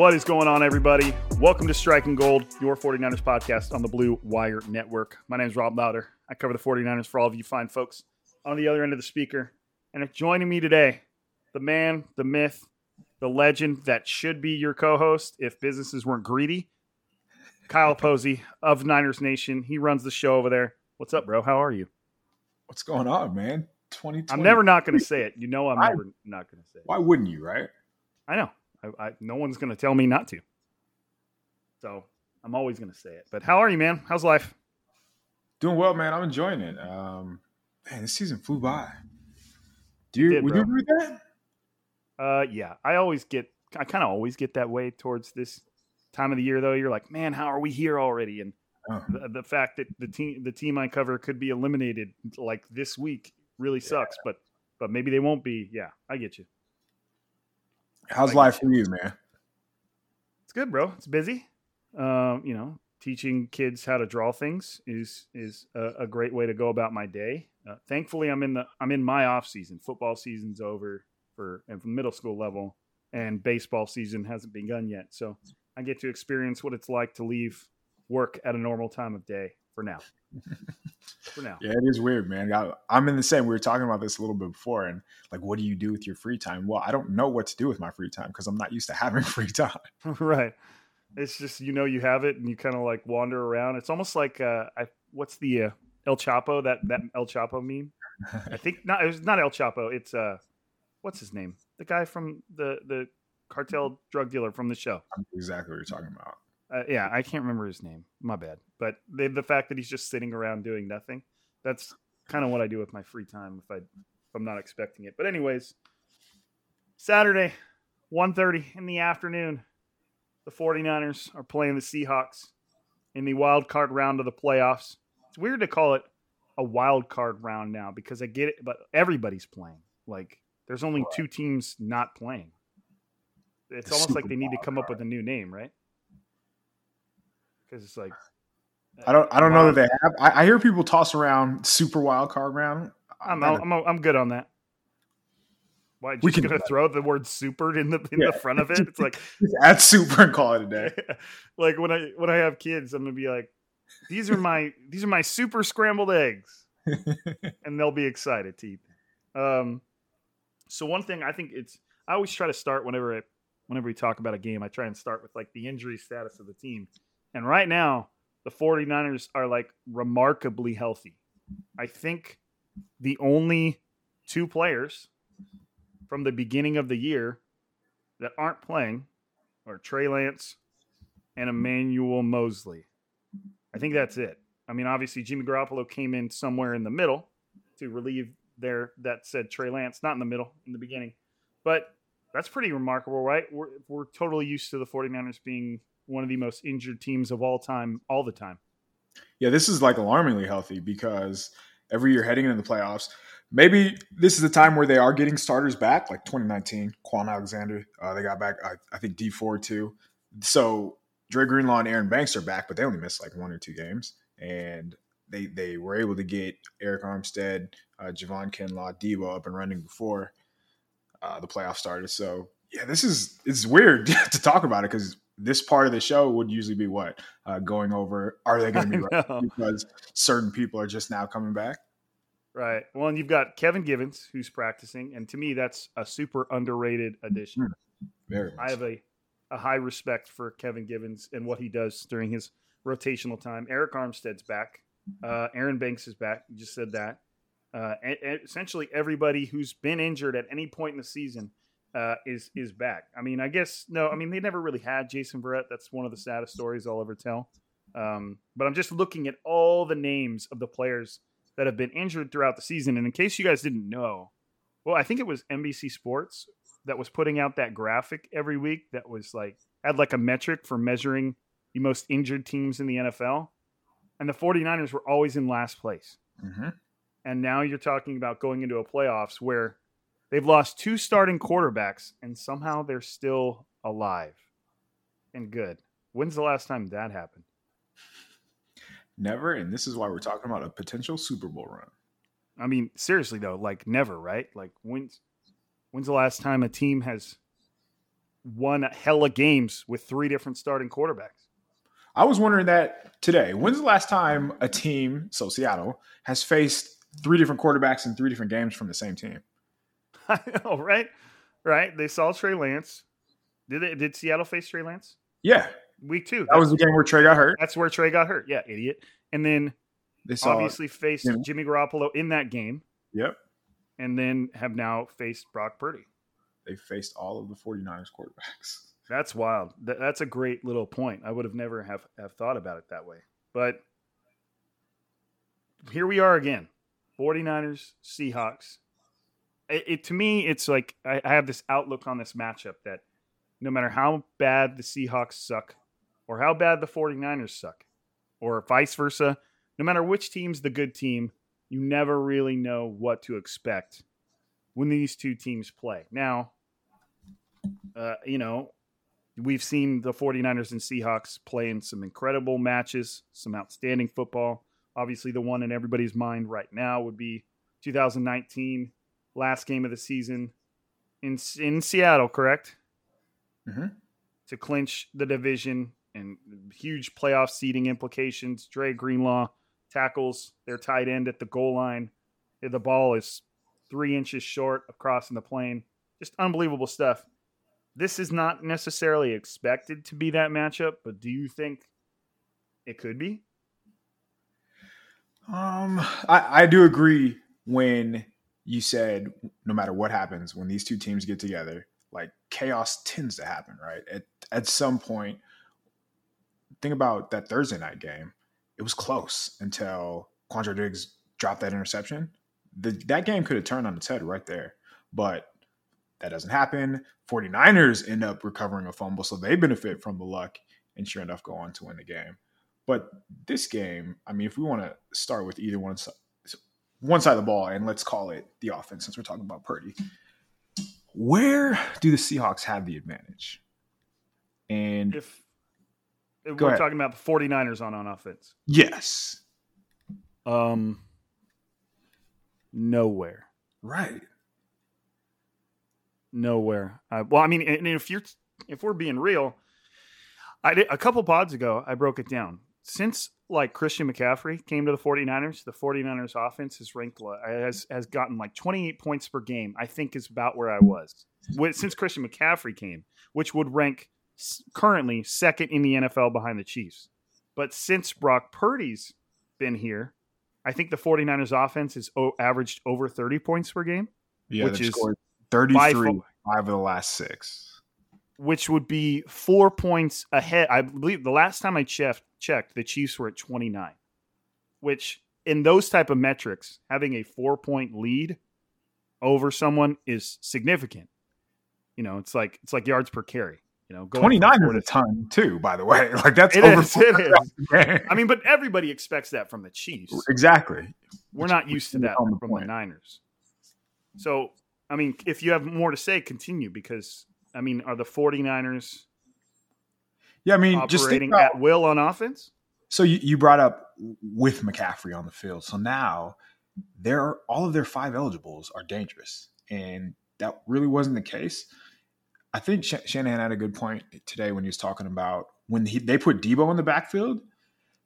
What is going on, everybody? Welcome to Striking Gold, your 49ers podcast on the Blue Wire Network. My name is Rob Louder. I cover the 49ers for all of you fine folks on the other end of the speaker. And joining me today, the man, the myth, the legend that should be your co host if businesses weren't greedy, Kyle Posey of Niners Nation. He runs the show over there. What's up, bro? How are you? What's going on, man? 2020. I'm never not going to say it. You know, I'm I- never not going to say it. Why wouldn't you, right? I know. I, I, no one's going to tell me not to. So I'm always going to say it. But how are you, man? How's life? Doing well, man. I'm enjoying it. Um, man, this season flew by. Do you Did, would bro. you agree with that? Uh, yeah, I always get, I kind of always get that way towards this time of the year, though. You're like, man, how are we here already? And Oh, the, the fact that the team, the team I cover could be eliminated like this week really sucks. But, but maybe they won't be. Yeah, I get you. How's life for you, man? It's good, bro. It's busy. Um, you know, teaching kids how to draw things is is a, a great way to go about my day. Uh, thankfully, I'm in the I'm in my off season. Football season's over for and from middle school level, and baseball season hasn't begun yet. So I get to experience what it's like to leave work at a normal time of day for now. for now, Yeah, it is weird, man. I, I'm in the same. We were talking about this a little bit before, and like, what do you do with your free time? Well, I don't know what to do with my free time because I'm not used to having free time. right. It's just you know you have it and you kind of like wander around. It's almost like uh, I what's the uh, El Chapo that that El Chapo meme? I think not. It was not El Chapo. It's uh, what's his name? The guy from the the cartel drug dealer from the show. exactly what you're talking about. Uh, yeah, I can't remember his name. My bad. But the the fact that he's just sitting around doing nothing. That's kind of what I do with my free time if I if I'm not expecting it. But anyways, Saturday, 1:30 in the afternoon, the 49ers are playing the Seahawks in the wild card round of the playoffs. It's weird to call it a wild card round now because I get it, but everybody's playing. Like there's only two teams not playing. It's almost like they need to come up with a new name, right? Because it's like I don't. I don't know that they have. I, I hear people toss around super wild card round. I'm, I- I'm, I'm good on that. Why We just can gonna throw the word "super" in the in Yeah. the front of it? It's like just add super and call it a day. like when I when I have kids, I'm gonna be like, these are my these are my super scrambled eggs, and they'll be excited to eat. Um, so one thing I think it's I always try to start whenever I whenever we talk about a game, I try and start with like the injury status of the team. And right now, the 49ers are like remarkably healthy. I think the only two players from the beginning of the year that aren't playing are Trey Lance and Emmanuel Moseley. I think that's it. I mean, obviously Jimmy Garoppolo came in somewhere in the middle to relieve there that said Trey Lance, not in the middle, in the beginning. But that's pretty remarkable, right? We're, we're totally used to the 49ers being one of the most injured teams of all time, all the time. Yeah, this is like alarmingly healthy because every year heading into the playoffs, maybe this is a time where they are getting starters back, like 2019, Kwon Alexander. Uh, they got back, I, I think Dee Ford too. So Dre Greenlaw and Aaron Banks are back, but they only missed like one or two games, and they they were able to get Arik Armstead, uh, Javon Kinlaw, Deebo up and running before uh, the playoff started. So yeah, this is it's weird to talk about it because this part of the show would usually be what uh, going over are they going to be right because certain people are just now coming back. Right. Well, and you've got Kevin Givens who's practicing, and to me, that's a super underrated addition. Mm, Very. I have a a high respect for Kevin Givens and what he does during his rotational time. Arik Armstead's back. Uh, Aaron Banks is back. You just said that. Uh, and, and essentially, everybody who's been injured at any point in the season uh, is is back. I mean, I guess no. I mean, they never really had Jason Verrett. That's one of the saddest stories I'll ever tell. Um, but I'm just looking at all the names of the players that have been injured throughout the season. And in case you guys didn't know, well, I think it was NBC Sports that was putting out that graphic every week that was like had like a metric for measuring the most injured teams in the NFL. And the 49ers were always in last place. Mm-hmm. And now you're talking about going into a playoffs where they've lost two starting quarterbacks and somehow they're still alive and good. When's the last time that happened? Never. And this is why we're talking about a potential Super Bowl run. I mean, seriously though, like never, right? Like when's when's the last time a team has won a hella games with three different starting quarterbacks? I was wondering that today. When's the last time a team, so Seattle, has faced three different quarterbacks in three different games from the same team? I know, right? Right. They saw Trey Lance. Did they, did Seattle face Trey Lance? Yeah. Week two. That was the game where Trey got hurt. That's where Trey got hurt. Yeah, idiot. And then They obviously faced yeah. Jimmy Garoppolo in that game, Yep. and then have now faced Brock Purdy. They faced all of the 49ers quarterbacks. That's wild. That, that's a great little point. I would have never have, have thought about it that way. But here we are again. 49ers, Seahawks. It, it to me, it's like I, I have this outlook on this matchup that no matter how bad the Seahawks suck or how bad the 49ers suck, or vice versa, no matter which team's the good team, you never really know what to expect when these two teams play. Now, uh, you know, we've seen the 49ers and Seahawks play in some incredible matches, some outstanding football. Obviously, the one in everybody's mind right now would be 2019, last game of the season in in Seattle, correct? Mm-hmm. To clinch the division and huge playoff seeding implications. Dre Greenlaw tackles their tight end at the goal line. The ball is three inches short of crossing the plane. Just unbelievable stuff. This is not necessarily expected to be that matchup, but do you think it could be? Um, I, I do agree when you said no matter what happens when these two teams get together, like chaos tends to happen, right? At at some point, think about that Thursday night game. It was close until Quandre Diggs dropped that interception. The, that game could have turned on its head right there, but that doesn't happen. 49ers end up recovering a fumble, so they benefit from the luck and sure enough go on to win the game. But this game, I mean, if we want to start with either one one side of the ball, and let's call it the offense, since we're talking about Purdy, where do the Seahawks have the advantage? And If, if we're ahead. talking about the 49ers on on offense. yes, Um nowhere. right, nowhere. Uh, well, I mean, and if you're if we're being real, I did a couple pods ago. I broke it down since like Christian McCaffrey came to the 49ers. The 49ers offense has ranked has has gotten like 28 points per game. I think is about where I was With- since Christian McCaffrey came, which would rank currently second in the NFL behind the Chiefs. But since Brock Purdy's been here, I think the 49ers offense has o- averaged over 30 points per game. yeah, Which is 33 far- five of the last six. Which would be four points ahead. I believe the last time I checked, checked the Chiefs were at 29, which in those type of metrics, having a four point lead over someone is significant. You know, it's like it's like yards per carry. You know, Twenty nine from is a ton too. By the way, like that's It over. is, it is. I mean, but everybody expects that from the Chiefs. exactly. We're not used to that the from the Niners. So, I mean, if you have more to say, continue because I mean, are the 49ers Yeah, I mean, just think operating about, at will on offense? so you, you brought up with McCaffrey on the field. So now they're all of their five eligibles are dangerous, and that really wasn't the case. I think Sh- Shanahan had a good point today when he was talking about when he, they put Deebo in the backfield.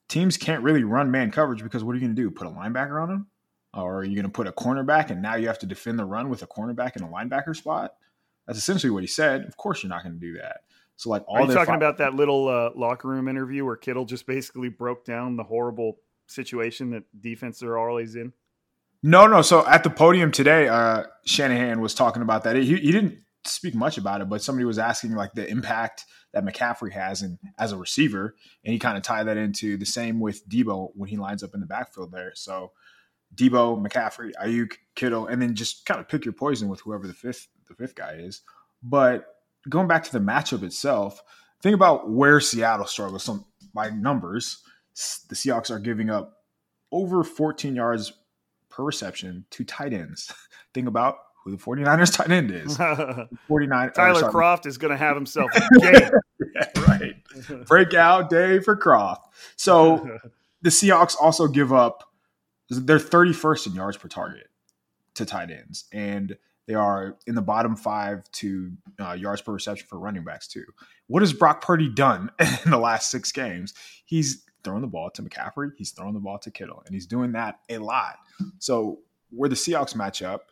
Teams can't really run man coverage because what are you going to do? Put a linebacker on him, or are you going to put a cornerback and now you have to defend the run with a cornerback in a linebacker spot? That's essentially what he said. Of course, you're not going to do that. So like all Are you talking fi- about that little uh, locker room interview where Kittle just basically broke down the horrible situation that defense are always in? No, no. So at the podium today, uh, Shanahan was talking about that. He, he didn't speak much about it, but somebody was asking like the impact that McCaffrey has and as a receiver, and he kind of tied that into the same with Deebo when he lines up in the backfield there. So Deebo, McCaffrey, Aiyuk, Kittle, and then just kind of pick your poison with whoever the fifth the fifth guy is. But going back to the matchup itself, think about where Seattle struggles. Some by numbers, the Seahawks are giving up over 14 yards per reception to tight ends. Think about who the 49ers tight end is. 49 or Tyler Kroft is going to have himself a game. yeah, right. Breakout day for Kroft. So the Seahawks also give up they're 31st in yards per target to tight ends and they are in the bottom five to uh, yards per reception for running backs too. What has Brock Purdy done in the last six games? He's throwing the ball to McCaffrey, he's throwing the ball to Kittle, and he's doing that a lot. So where the Seahawks match up,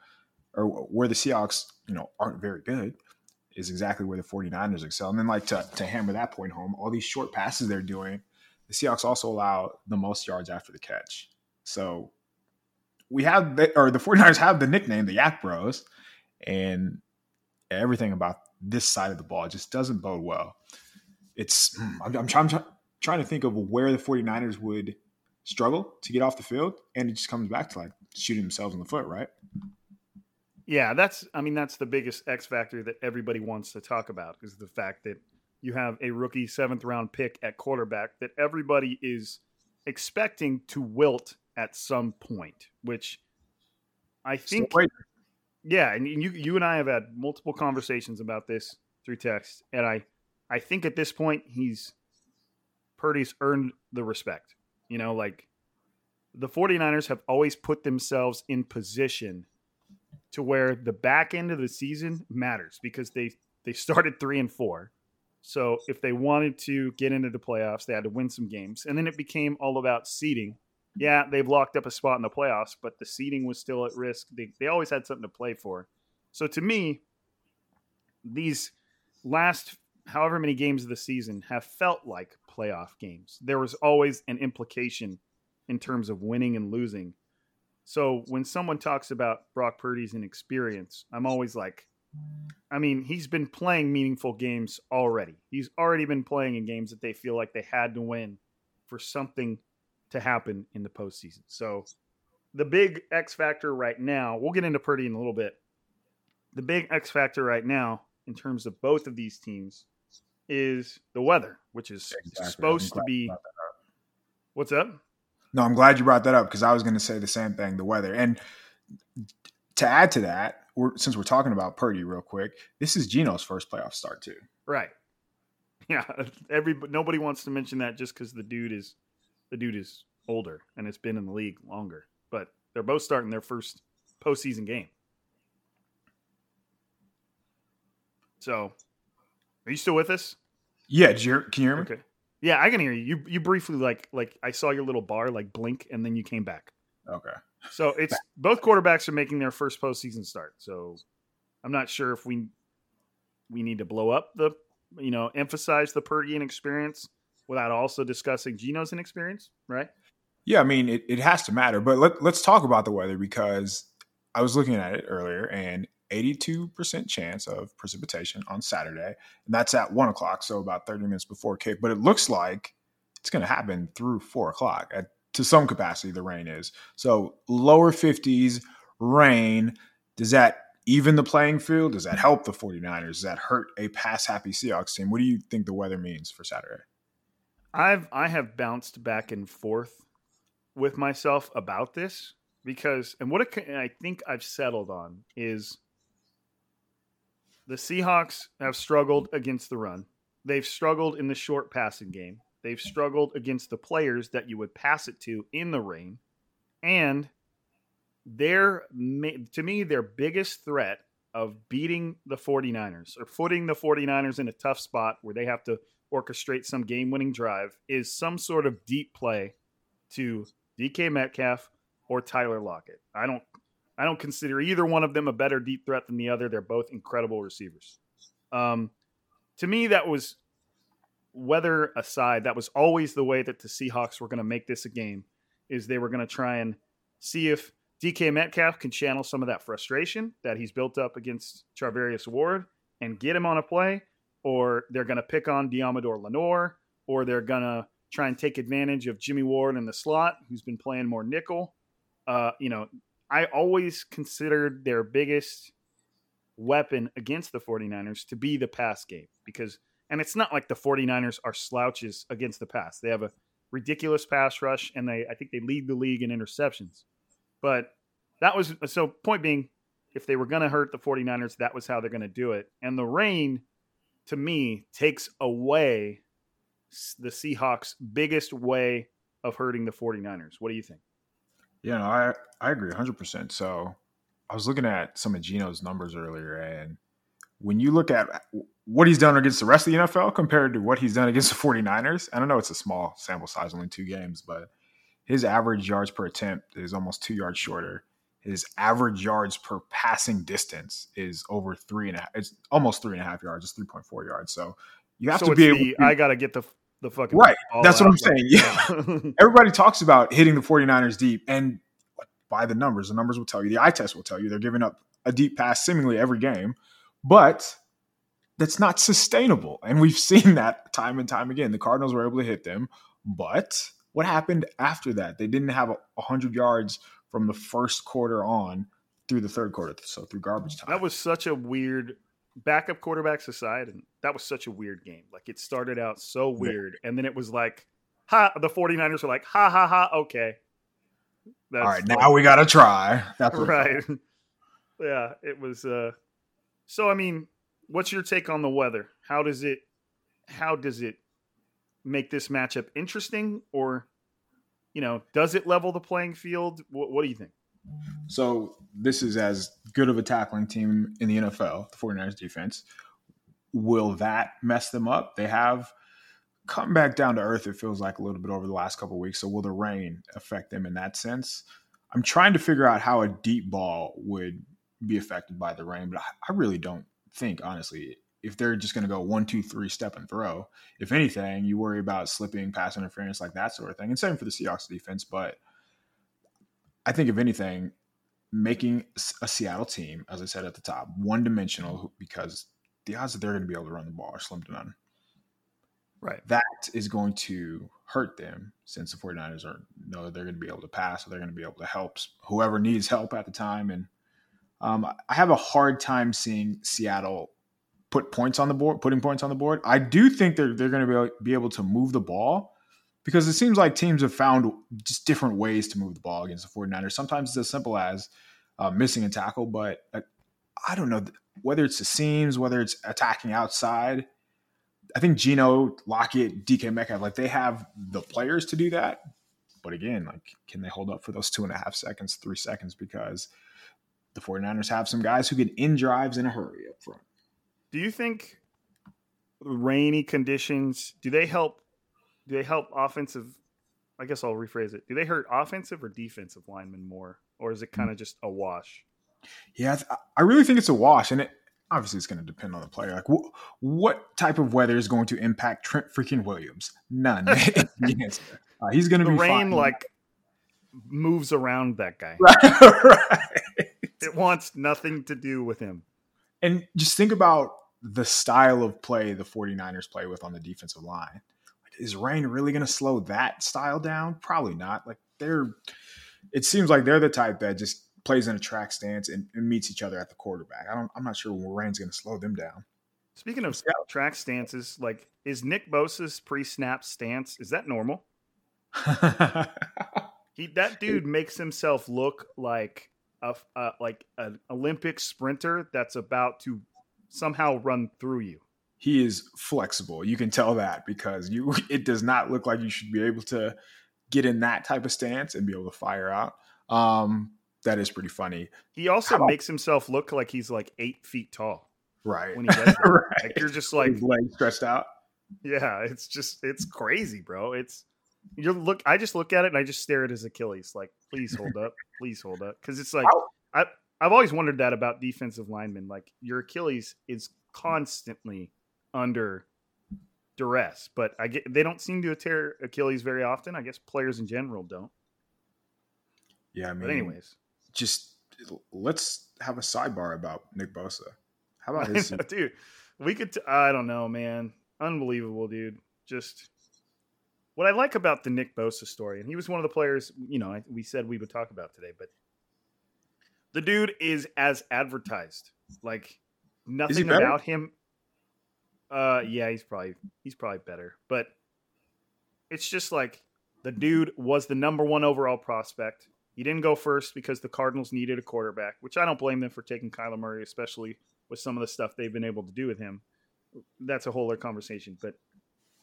or where the Seahawks, you know, aren't very good, is exactly where the 49ers excel. And then like to, to hammer that point home, all these short passes they're doing, the Seahawks also allow the most yards after the catch. So we have the, or the 49ers have the nickname the YAC Bros, and everything about this side of the ball just doesn't bode well. It's hmm, I'm, I'm, trying, I'm try- trying to think of where the 49ers would struggle to get off the field, and it just comes back to like shooting themselves in the foot, right? Yeah, that's I mean that's the biggest X factor that everybody wants to talk about is the fact that you have a rookie seventh round pick at quarterback that everybody is expecting to wilt at some point, which I think. Yeah, and you you and I have had multiple conversations about this through text, and I I think at this point he's Purdy's earned the respect. You know, like the 49ers have always put themselves in position to where the back end of the season matters because they they started 3 and 4. So if they wanted to get into the playoffs, they had to win some games. And then it became all about seeding. Yeah, they've locked up a spot in the playoffs, but the seeding was still at risk. They, they always had something to play for. So to me, these last however many games of the season have felt like playoff games. There was always an implication in terms of winning and losing. So when someone talks about Brock Purdy's inexperience, I'm always like, I mean, he's been playing meaningful games already. He's already been playing in games that they feel like they had to win for something to happen in the postseason. So the big X factor right now, we'll get into Purdy in a little bit. The big X factor right now, in terms of both of these teams, is the weather, which is Exactly. supposed to be. up. What's up? No, I'm glad you brought that up because I was going to say the same thing. The weather, and to add to that, we're, since we're talking about Purdy, real quick, this is Geno's first playoff start too. Right. Yeah. Every nobody wants to mention that just because the dude is the dude is older and it's been in the league longer. But they're both starting their first postseason game. So, are you still with us? Yeah, you can you hear me? Okay. Yeah, I can hear you. You you briefly like like I saw your little bar like blink and then you came back. Okay. So it's both quarterbacks are making their first postseason start. So I'm not sure if we we need to blow up the you know emphasize the Purdy experience without also discussing Geno's inexperience, right? Yeah, I mean, it, it has to matter. But let, let's talk about the weather because I was looking at it earlier and 82% chance of precipitation on Saturday. And that's at one o'clock, so about 30 minutes before kick. But it looks like it's going to happen through four o'clock at, to some capacity, the rain is. So lower 50s, rain. Does that even the playing field? Does that help the 49ers? Does that hurt a pass happy Seahawks team? What do you think the weather means for Saturday? I've I have bounced back and forth with myself about this because and what it, I think I've settled on is the Seahawks have struggled against the run. They've struggled in the short passing game. They've struggled against the players that you would pass it to in the rain. And their to me their biggest threat of beating the 49ers or putting the 49ers in a tough spot where they have to orchestrate some game-winning drive is some sort of deep play to DK Metcalf or Tyler Lockett. I don't I don't consider either one of them a better deep threat than the other. They're both incredible receivers. Um, to me, that was weather aside, that was always the way that the Seahawks were going to make this a game. Is they were going to try and see if DK Metcalf can channel some of that frustration that he's built up against Charvarius Ward and get him on a play, or they're going to pick on Deommodore Lenoir, or they're going to try and take advantage of Jimmy Ward in the slot, who's been playing more nickel. Uh, you know, I always considered their biggest weapon against the 49ers to be the pass game because and it's not like the 49ers are slouches against the pass. They have a ridiculous pass rush and they I think they lead the league in interceptions. But that was so point being if they were going to hurt the 49ers that was how they're going to do it. And the rain to me takes away the Seahawks biggest way of hurting the 49ers. What do you think? Yeah, no, I I agree 100%. So I was looking at some of Geno's numbers earlier, and when you look at what he's done against the rest of the NFL compared to what he's done against the 49ers, I don't know it's a small sample size, only two games, but his average yards per attempt is almost two yards shorter. His average yards per passing distance is over three and a half. It's almost three and a half yards. It's 3.4 yards. So you have so to be able the, to, I got to get the the fucking right. That's what I'm like, saying. Yeah. Everybody talks about hitting the 49ers deep, and by the numbers, the numbers will tell you, the eye test will tell you they're giving up a deep pass seemingly every game, but that's not sustainable. And we've seen that time and time again. The Cardinals were able to hit them, but what happened after that? They didn't have 100 yards from the first quarter on through the third quarter, so through garbage time. That was such a weird backup quarterbacks aside, and that was such a weird game. Like it started out so weird, yeah. and then it was like, ha, the 49ers were like, ha ha ha, okay. That's All right, now we gotta try. That's right. yeah, it was uh so I mean, what's your take on the weather? How does it how does it make this matchup interesting or you know, does it level the playing field? What, what do you think? So this is as good of a tackling team in the NFL, the 49ers defense. Will that mess them up? They have come back down to earth, it feels like a little bit over the last couple weeks. So will the rain affect them in that sense? I'm trying to figure out how a deep ball would be affected by the rain, but I really don't think, honestly, if they're just going to go one, two, three, step and throw. If anything, you worry about slipping, pass interference, like that sort of thing. And same for the Seahawks defense, but – I think if anything, making a Seattle team, as I said at the top, one dimensional because the odds that they're going to be able to run the ball are slim to none. Right. That is going to hurt them since the 49ers are know they're going to be able to pass or they're going to be able to help whoever needs help at the time. And um, I have a hard time seeing Seattle put points on the board, putting points on the board. I do think they're they're going to be, be able to move the ball, because it seems like teams have found just different ways to move the ball against the 49ers. Sometimes it's as simple as uh, missing a tackle, but uh, I don't know whether it's the seams, whether it's attacking outside. I think Geno, Lockett, DK Metcalf, like they have the players to do that. But again, like, can they hold up for those two and a half seconds, three seconds? Because the 49ers have some guys who can end drives in a hurry up front. Do you think rainy conditions do they help do they help offensive? I guess I'll rephrase it. Do they hurt offensive or defensive linemen more, or is it kind of just a wash? Yeah, I really think it's a wash, and it obviously it's going to depend on the player. Like, wh- what type of weather is going to impact Trent freaking Williams? None. yes. uh, he's going to be rain fine. like moves around that guy. Right, right. It wants nothing to do with him. And just think about the style of play the 49ers play with on the defensive line is Rain really going to slow that style down? Probably not. Like they're, it seems like they're the type that just plays in a track stance and, and meets each other at the quarterback. I don't. I'm not sure Rain's going to slow them down. Speaking of track stances, like is Nick Bosa's pre-snap stance is that normal? he that dude makes himself look like a uh, like an Olympic sprinter that's about to somehow run through you. He is flexible. You can tell that because you it does not look like you should be able to get in that type of stance and be able to fire out. Um, that is pretty funny. He also makes himself look like he's like eight feet tall. Right. When he does that. right. Like you're just like His legs stretched out. Yeah, it's just it's crazy, bro. It's you look I just look at it and I just stare at his Achilles like, please hold up, please hold up. Because it's like I I've always wondered that about defensive linemen. Like your Achilles is constantly under duress, but I get they don't seem to tear Achilles very often. I guess players in general don't. Yeah, I mean, but anyways, just let's have a sidebar about Nick Bosa. How about his dude? We could. I don't know, man. Unbelievable, dude. Just what I like about the Nick Bosa story, and he was one of the players. You know, we said we would talk about today, but the dude is as advertised. Like nothing about him. Uh, yeah, he's probably he's probably better, but it's just like the dude was the number one overall prospect. He didn't go first because the Cardinals needed a quarterback, which I don't blame them for taking Kyler Murray, especially with some of the stuff they've been able to do with him. That's a whole other conversation. But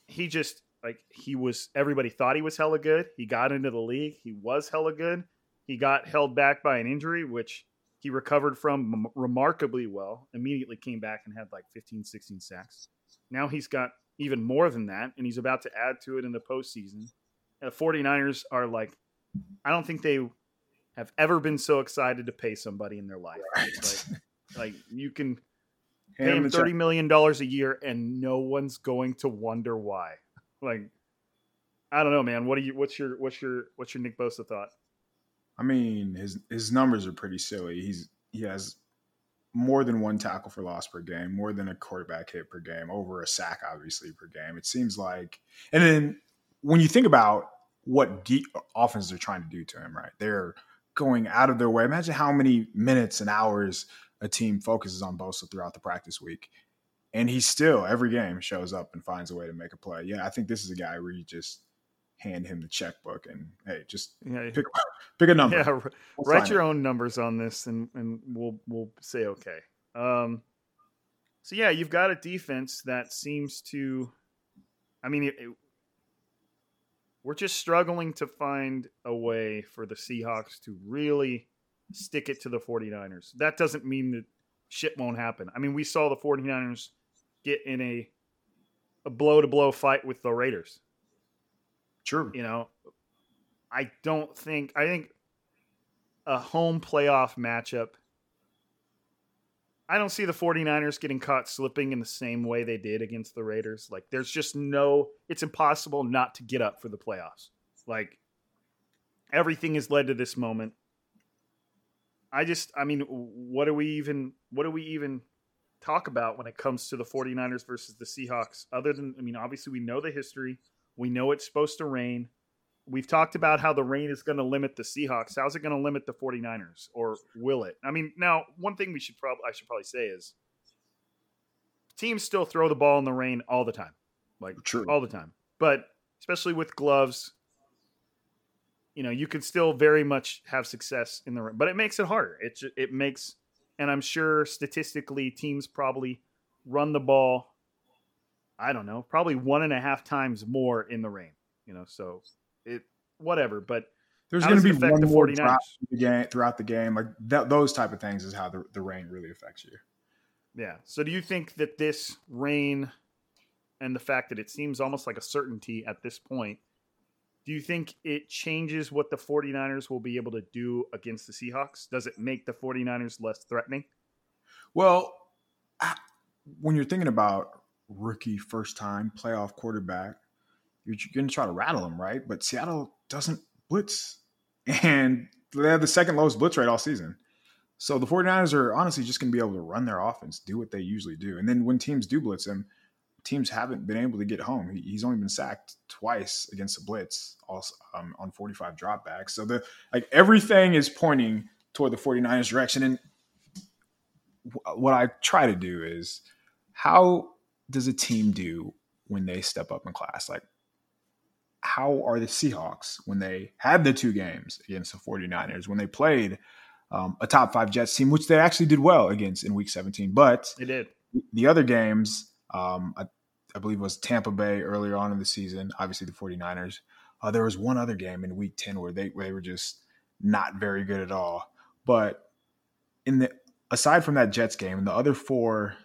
he just like he was everybody thought he was hella good. He got into the league. He was hella good. He got held back by an injury, which he recovered from remarkably well. Immediately came back and had like 15, 16 sacks. Now he's got even more than that, and he's about to add to it in the postseason. And the 49ers are like, I don't think they have ever been so excited to pay somebody in their life. Right. Like, like, you can pay him thirty million dollars a year, and no one's going to wonder why. Like, I don't know, man. What do you? What's your? What's your? What's your Nick Bosa thought? I mean, his his numbers are pretty silly. He's he has more than one tackle for loss per game, more than a quarterback hit per game, over a sack obviously per game. It seems like, and then when you think about what deep offenses are trying to do to him, right? They're going out of their way. Imagine how many minutes and hours a team focuses on Bosa throughout the practice week. And he still every game shows up and finds a way to make a play. Yeah, I think this is a guy where you just hand him the checkbook and hey, just yeah, pick pick a number. Yeah, we'll write your it. own numbers on this, and and we'll we'll say okay. Um, so yeah, you've got a defense that seems to, I mean, it, it, we're just struggling to find a way for the Seahawks to really stick it to the 49ers. That doesn't mean that shit won't happen. I mean, we saw the 49ers get in a a blow to blow fight with the Raiders. True. You know, I don't think I think a home playoff matchup I don't see the 49ers getting caught slipping in the same way they did against the Raiders. Like there's just no it's impossible not to get up for the playoffs. Like everything has led to this moment. I just I mean what do we even what do we even talk about when it comes to the 49ers versus the Seahawks other than I mean obviously we know the history. We know it's supposed to rain we've talked about how the rain is going to limit the Seahawks. How's it going to limit the 49ers or will it? I mean, now one thing we should probably I should probably say is teams still throw the ball in the rain all the time. Like True. all the time. But especially with gloves, you know, you can still very much have success in the rain, but it makes it harder. It it makes and I'm sure statistically teams probably run the ball I don't know, probably one and a half times more in the rain. You know, so it whatever. But there's going to be one more drop the game, throughout the game. Like th- those type of things is how the, the rain really affects you. Yeah. So do you think that this rain and the fact that it seems almost like a certainty at this point, do you think it changes what the 49ers will be able to do against the Seahawks? Does it make the 49ers less threatening? Well, ah, when you're thinking about rookie first time playoff quarterback, you're going to try to rattle them, right? But Seattle doesn't blitz. And they have the second lowest blitz rate all season. So the 49ers are honestly just going to be able to run their offense, do what they usually do. And then when teams do blitz him, teams haven't been able to get home. He's only been sacked twice against the blitz, also um, on 45 dropbacks. So the like everything is pointing toward the 49ers direction. And what I try to do is how does a team do when they step up in class? Like, how are the Seahawks when they had the two games against the 49ers, when they played um, a top five Jets team, which they actually did well against in week 17? But They did. the other games, um, I, I believe it was Tampa Bay earlier on in the season, obviously the 49ers. Uh, there was one other game in week 10 where they, where they were just not very good at all. But in the aside from that Jets game and the other four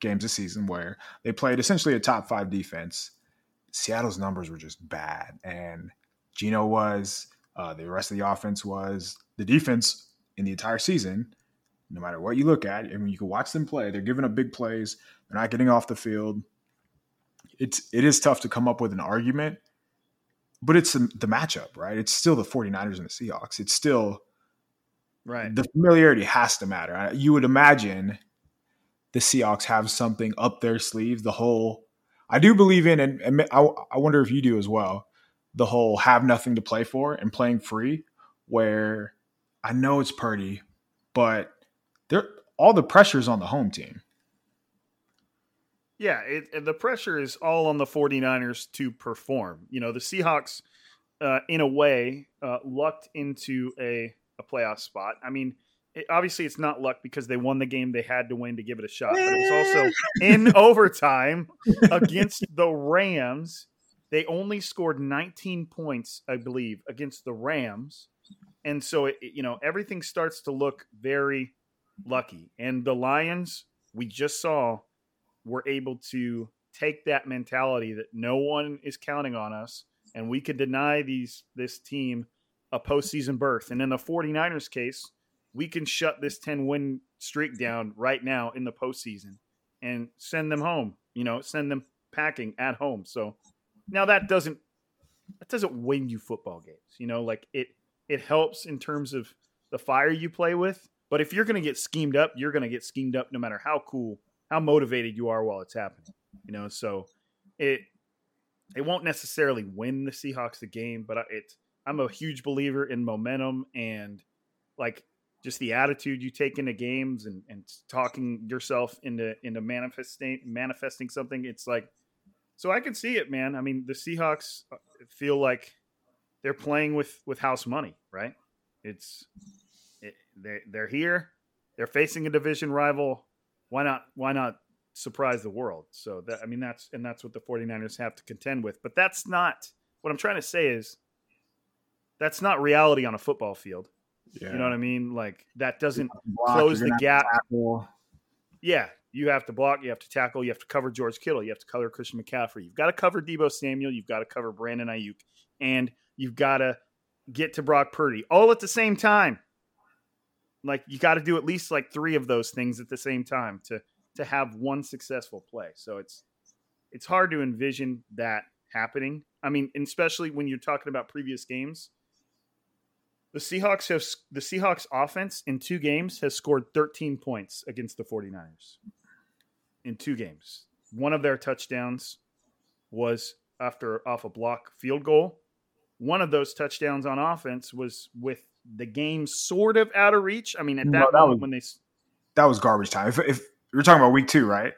games this season where they played essentially a top five defense, Seattle's numbers were just bad. And Geno was, uh, the rest of the offense was, the defense in the entire season, no matter what you look at, I mean, you can watch them play. They're giving up big plays. They're not getting off the field. It's it is tough to come up with an argument, but it's the, the matchup, right? It's still the 49ers and the Seahawks. It's still Right. the familiarity has to matter. You would imagine the Seahawks have something up their sleeve. The whole, I do believe in, and, and I, I wonder if you do as well, the whole have nothing to play for and playing free, where I know it's Purdy, but there all the pressure is on the home team. Yeah, it, the pressure is all on the 49ers to perform. You know, the Seahawks, uh, in a way, uh, lucked into a, a playoff spot. I mean, it, obviously it's not luck because they won the game they had to win to give it a shot, but it was eh. also in overtime against the Rams. They only scored 19 points, I believe, against the Rams. And so, it, it- you know, everything starts to look very lucky. And the Lions, we just saw, were able to take that mentality that no one is counting on us and we could deny these this team a postseason berth. And in the 49ers case, we can shut this 10 win streak down right now in the postseason and send them home, you know, send them packing at home. So now that doesn't that doesn't win you football games. You know, like it it helps in terms of the fire you play with. But if you're going to get schemed up, you're going to get schemed up no matter how cool, how motivated you are while it's happening. You know, so it it won't necessarily win the Seahawks the game, but it's I'm a huge believer in momentum and like just the attitude you take into games and, and talking yourself into into manifesting manifesting something. It's like so I can see it, man. I mean, the Seahawks uh, feel like they're playing with with house money, right? It's it, they they're here. They're facing a division rival. Why not? Why not surprise the world? So that I mean, that's and that's what the 49ers have to contend with. But that's not what I'm trying to say. Is that's not reality on a football field. Yeah. You know what I mean? Like that doesn't Block, close the gap. yeah, you have to block, you have to tackle, you have to cover George Kittle, you have to cover Christian McCaffrey, you've got to cover Deebo Samuel, you've got to cover Brandon Aiyuk, and you've got to get to Brock Purdy all at the same time. Like you got to do at least like three of those things at the same time to to have one successful play. So it's it's hard to envision that happening. I mean, especially when you're talking about previous games. The Seahawks have the Seahawks offense in two games has scored 13 points against the 49ers. In two games. One of their touchdowns was after off a block field goal. One of those touchdowns on offense was with the game sort of out of reach. I mean, at that, No, that moment was- when they That was garbage time. If, if you're talking about week two, right?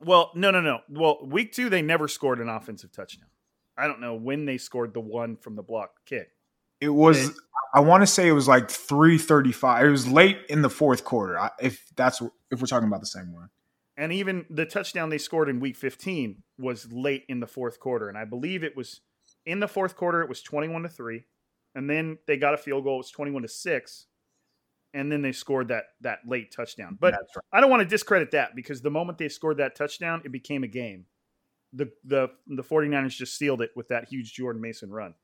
Well, no, no, no. Well, week two, they never scored an offensive touchdown. I don't know when they scored the one from the block kick. It was. I want to say it was like three thirty-five. It was late in the fourth quarter. If that's if we're talking about the same one. And even the touchdown they scored in week 15 was late in the fourth quarter. And I believe it was in the fourth quarter, it was 21 to 3. And then they got a field goal, it was 21 to 6. And then they scored that that late touchdown. But right. I don't want to discredit that because the moment they scored that touchdown, it became a game. The the the 49ers just sealed it with that huge Jordan Mason run.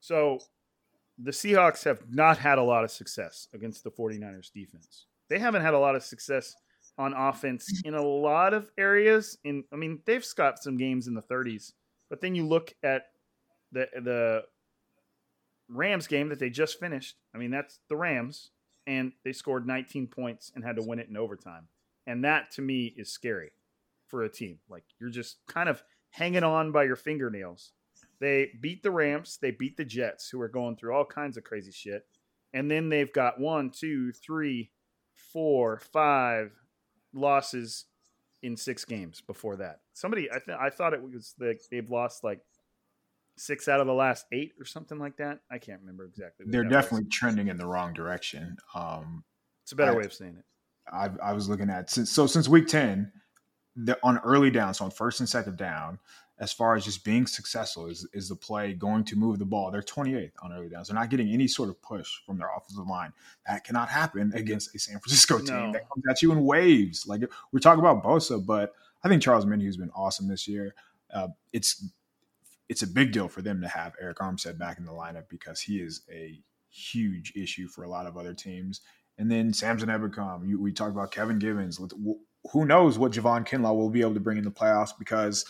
So the Seahawks have not had a lot of success against the 49ers defense. They haven't had a lot of success on offense in a lot of areas. In I mean, they've got some games in the 30s, but then you look at the the Rams game that they just finished. I mean, that's the Rams, and they scored 19 points and had to win it in overtime. And that to me is scary for a team. Like you're just kind of hanging on by your fingernails. They beat the Rams, they beat the Jets, who are going through all kinds of crazy shit. and then they've got one, two, three, four, five losses in six games before that. Somebody, I th- I thought it was like they've lost like six out of the last eight or something like that. I can't remember exactly. They're definitely was. trending in the wrong direction. Um, It's a better I- way of saying it. I, I was looking at since so since week ten, the, on early down, so on first and second down, as far as just being successful is is the play going to move the ball. They're 28th on early downs. They're not getting any sort of push from their offensive line. That cannot happen against a San Francisco team No. that comes at you in waves. Like we're talking about Bosa, but I think Charles Omenihu's been awesome this year. Uh, it's it's a big deal for them to have Arik Armstead back in the lineup because he is a huge issue for a lot of other teams. And then Samson Ebukam. You, we talked about Kevin Givens. Who knows what Javon Kinlaw will be able to bring in the playoffs because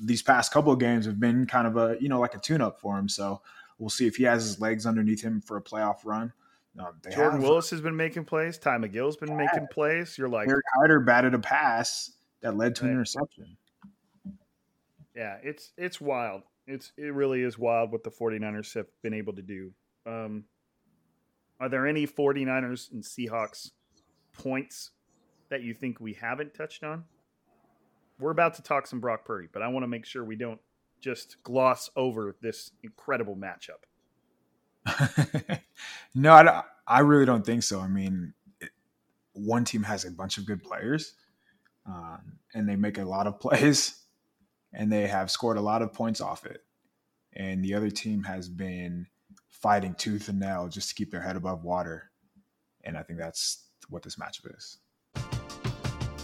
these past couple of games have been kind of a, you know, like a tune up for him. So we'll see if he has his legs underneath him for a playoff run. Um, Jordan have, Willis has been making plays. Ty McGill's been making plays. You're like, Kerry Hyder batted a pass that led to an interception. yeah, it's it's wild. It's it really is wild what the 49ers have been able to do. Um, are there any 49ers and Seahawks points that you think we haven't touched on? We're about to talk some Brock Purdy, but I want to make sure we don't just gloss over this incredible matchup. no, I, I really don't think so. I mean, it, one team has a bunch of good players, um, and they make a lot of plays, and they have scored a lot of points off it. And the other team has been fighting tooth and nail just to keep their head above water. And I think that's what this matchup is.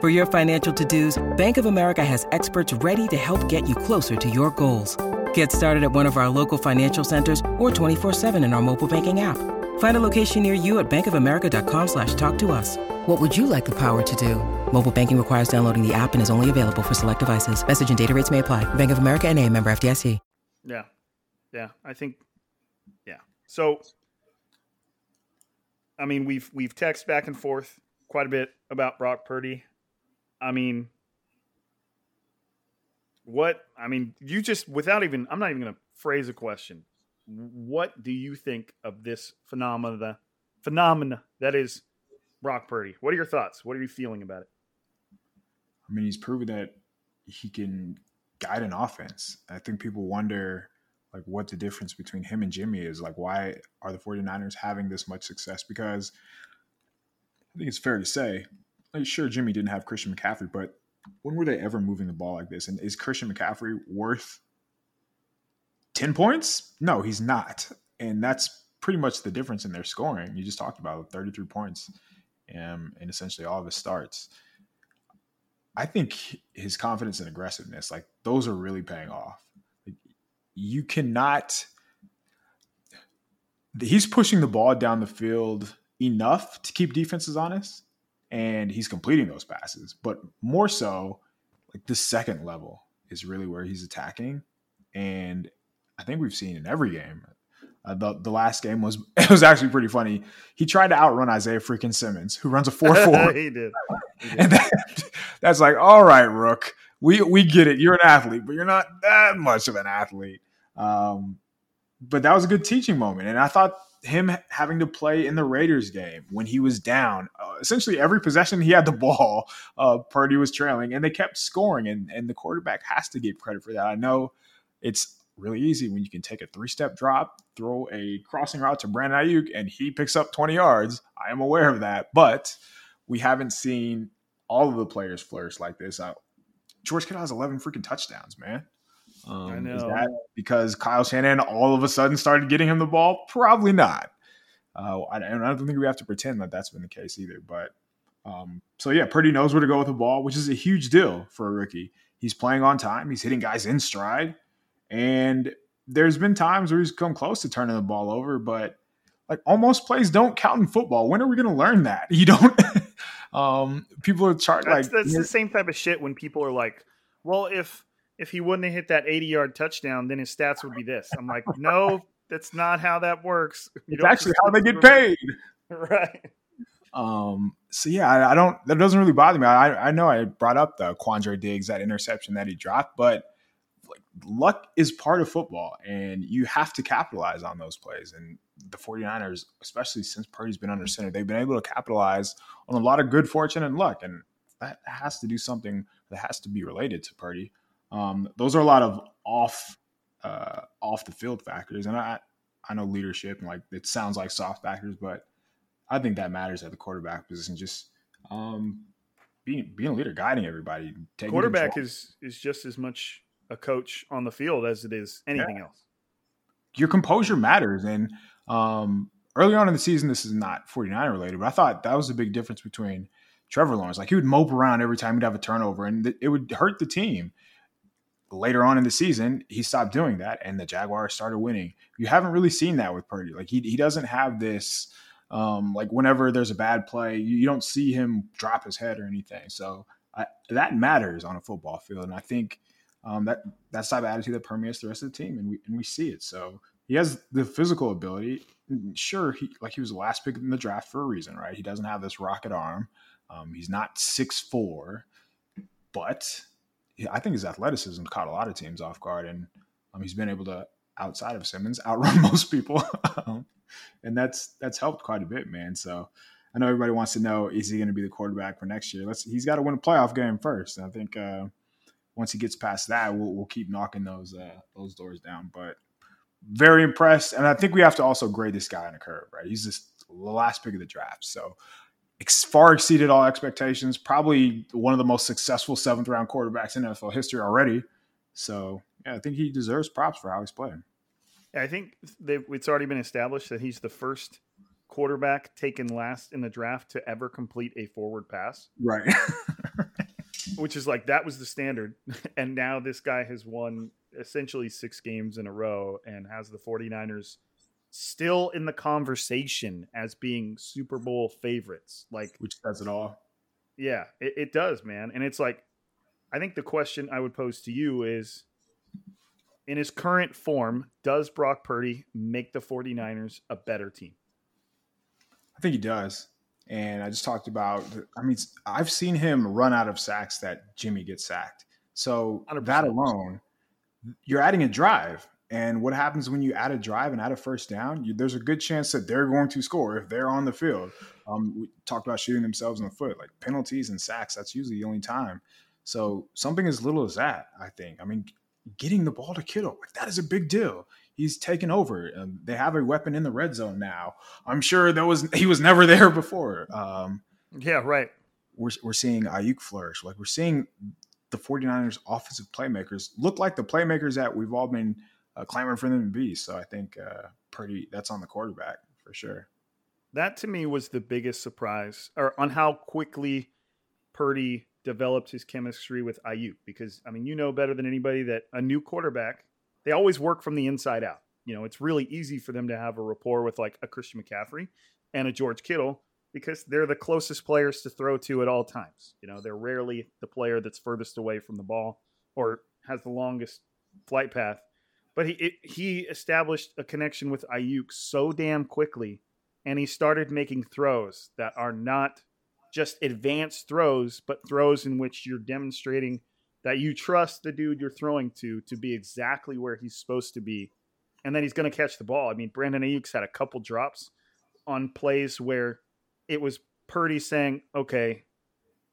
For your financial to-dos, Bank of America has experts ready to help get you closer to your goals. Get started at one of our local financial centers or 24-7 in our mobile banking app. Find a location near you at bankofamerica.com slash talk to us. What would you like the power to do? Mobile banking requires downloading the app and is only available for select devices. Message and data rates may apply. Bank of America and a member FDIC. Yeah. Yeah. I think yeah. So I mean we've we've texted back and forth quite a bit about Brock Purdy. I mean what I mean, you just without even I'm not even gonna phrase a question. What do you think of this phenomena phenomena that is Brock Purdy? What are your thoughts? What are you feeling about it? I mean, he's proven that he can guide an offense. I think people wonder like what the difference between him and Jimmy is. Like why are the 49ers having this much success? Because I think it's fair to say, like, sure Jimmy didn't have Christian McCaffrey, but when were they ever moving the ball like this? And is Christian McCaffrey worth 10 points? No, he's not. And that's pretty much the difference in their scoring. You just talked about it, 33 points um, and, in essentially all of his starts. I think his confidence and aggressiveness, like those are really paying off. Like, you cannot. He's pushing the ball down the field enough to keep defenses honest, and he's completing those passes. But more so, like the second level is really where he's attacking, and I think we've seen in every game. Uh, the the last game was it was actually pretty funny. He tried to outrun Isaiah freaking Simmons, who runs a four four. he did. He did. And that, that's like, all right, Rook, we we get it. You're an athlete, but you're not that much of an athlete. Um, but that was a good teaching moment. And I thought him having to play in the Raiders game when he was down, uh, essentially every possession he had the ball, uh, Purdy was trailing, and they kept scoring. And, and the quarterback has to give credit for that. I know it's really easy when you can take a three step drop, throw a crossing route to Brandon Aiyuk, and he picks up 20 yards. I am aware of that, but we haven't seen all of the players flourish like this. Uh, George Kittle has 11 freaking touchdowns, man. Um, I know. Is that because Kyle Shanahan all of a sudden started getting him the ball? Probably not. Uh, I, I don't think we have to pretend that that's been the case either. But um, so yeah, Purdy knows where to go with the ball, which is a huge deal for a rookie. He's playing on time. He's hitting guys in stride, and there's been times where he's come close to turning the ball over, but like almost plays don't count in football. When are we going to learn that? You don't. um, people are That's, like that's the same type of shit when people are like, "Well, if if he wouldn't have hit that 80 yard touchdown, then his stats would be this." I'm like, "No, that's not how that works. You it's actually how they get paid. right?" Um, so yeah, I, I don't. That doesn't really bother me. I, I know I brought up the Quandre Diggs that interception that he dropped, but like luck is part of football, and you have to capitalize on those plays. And the 49ers, especially since Purdy's been under center, they've been able to capitalize on a lot of good fortune and luck, and that has to do something that has to be related to Purdy. Um, those are a lot of off uh, off the field factors, and I I know leadership and like it sounds like soft factors, but I think that matters at the quarterback position. Just um, being being a leader, guiding everybody. Taking Quarterback control. is is just as much a coach on the field as it is anything else. your composure matters. And um, early on in the season, this is not 49 related, but I thought that was a big difference between Trevor Lawrence. Like he would mope around every time he'd have a turnover, and th- it would hurt the team. Later on in the season, he stopped doing that, and the Jaguars started winning. You haven't really seen that with Purdy. Like he he doesn't have this. Um, like whenever there's a bad play, you, you don't see him drop his head or anything. So I, that matters on a football field, and I think um, that that's type of attitude that permeates the rest of the team, and we and we see it. So he has the physical ability. Sure, he like he was the last pick in the draft for a reason, right? He doesn't have this rocket arm. Um, he's not six four, but I think his athleticism caught a lot of teams off guard, and um, he's been able to, outside of Simmons, outrun most people, um, and that's that's helped quite a bit, man. So I know everybody wants to know is he going to be the quarterback for next year? Let's he's got to win a playoff game first. And I think uh, once he gets past that, we'll, we'll keep knocking those uh, those doors down. But very impressed, and I think we have to also grade this guy on a curve, right? He's just the last pick of the draft, so ex- far exceeded all expectations. Probably one of the most successful seventh round quarterbacks in NFL history already. So yeah, I think he deserves props for how he's playing. I think they've, it's already been established that he's the first quarterback taken last in the draft to ever complete a forward pass, Right. which is like that was the standard. And now this guy has won essentially six games in a row and has the 49ers still in the conversation as being Super Bowl favorites. Like, Which says it all. yeah, it, it does, man. And it's like, I think the question I would pose to you is in his current form, does Brock Purdy make the 49ers a better team? I think he does. And I just talked about, I mean, I've seen him run out of sacks that Jimmy gets sacked. So 100%. that alone, you're adding a drive. And what happens when you add a drive and add a first down? You, there's a good chance that they're going to score if they're on the field. Um, we talked about shooting themselves in the foot, like penalties and sacks. That's usually the only time. So something as little as that, I think. I mean, getting the ball to Kittle, like that is a big deal. He's taken over. Um, they have a weapon in the red zone now. I'm sure that was he was never there before. Um, Yeah, right. we're, we're seeing Aiyuk flourish. Like we're seeing the 49ers offensive playmakers look like the playmakers that we've all been uh, clamoring for them to be. So I think uh, pretty that's on the quarterback for sure. That to me was the biggest surprise or on how quickly Purdy developed his chemistry with Aiyuk because I mean you know better than anybody that a new quarterback they always work from the inside out. You know, it's really easy for them to have a rapport with like a Christian McCaffrey and a George Kittle because they're the closest players to throw to at all times. You know, they're rarely the player that's furthest away from the ball or has the longest flight path. But he it, he established a connection with Aiyuk so damn quickly and he started making throws that are not just advanced throws, but throws in which you're demonstrating that you trust the dude you're throwing to to be exactly where he's supposed to be and then he's going to catch the ball. I mean, Brandon Aiyuk's had a couple drops on plays where it was Purdy saying, "Okay,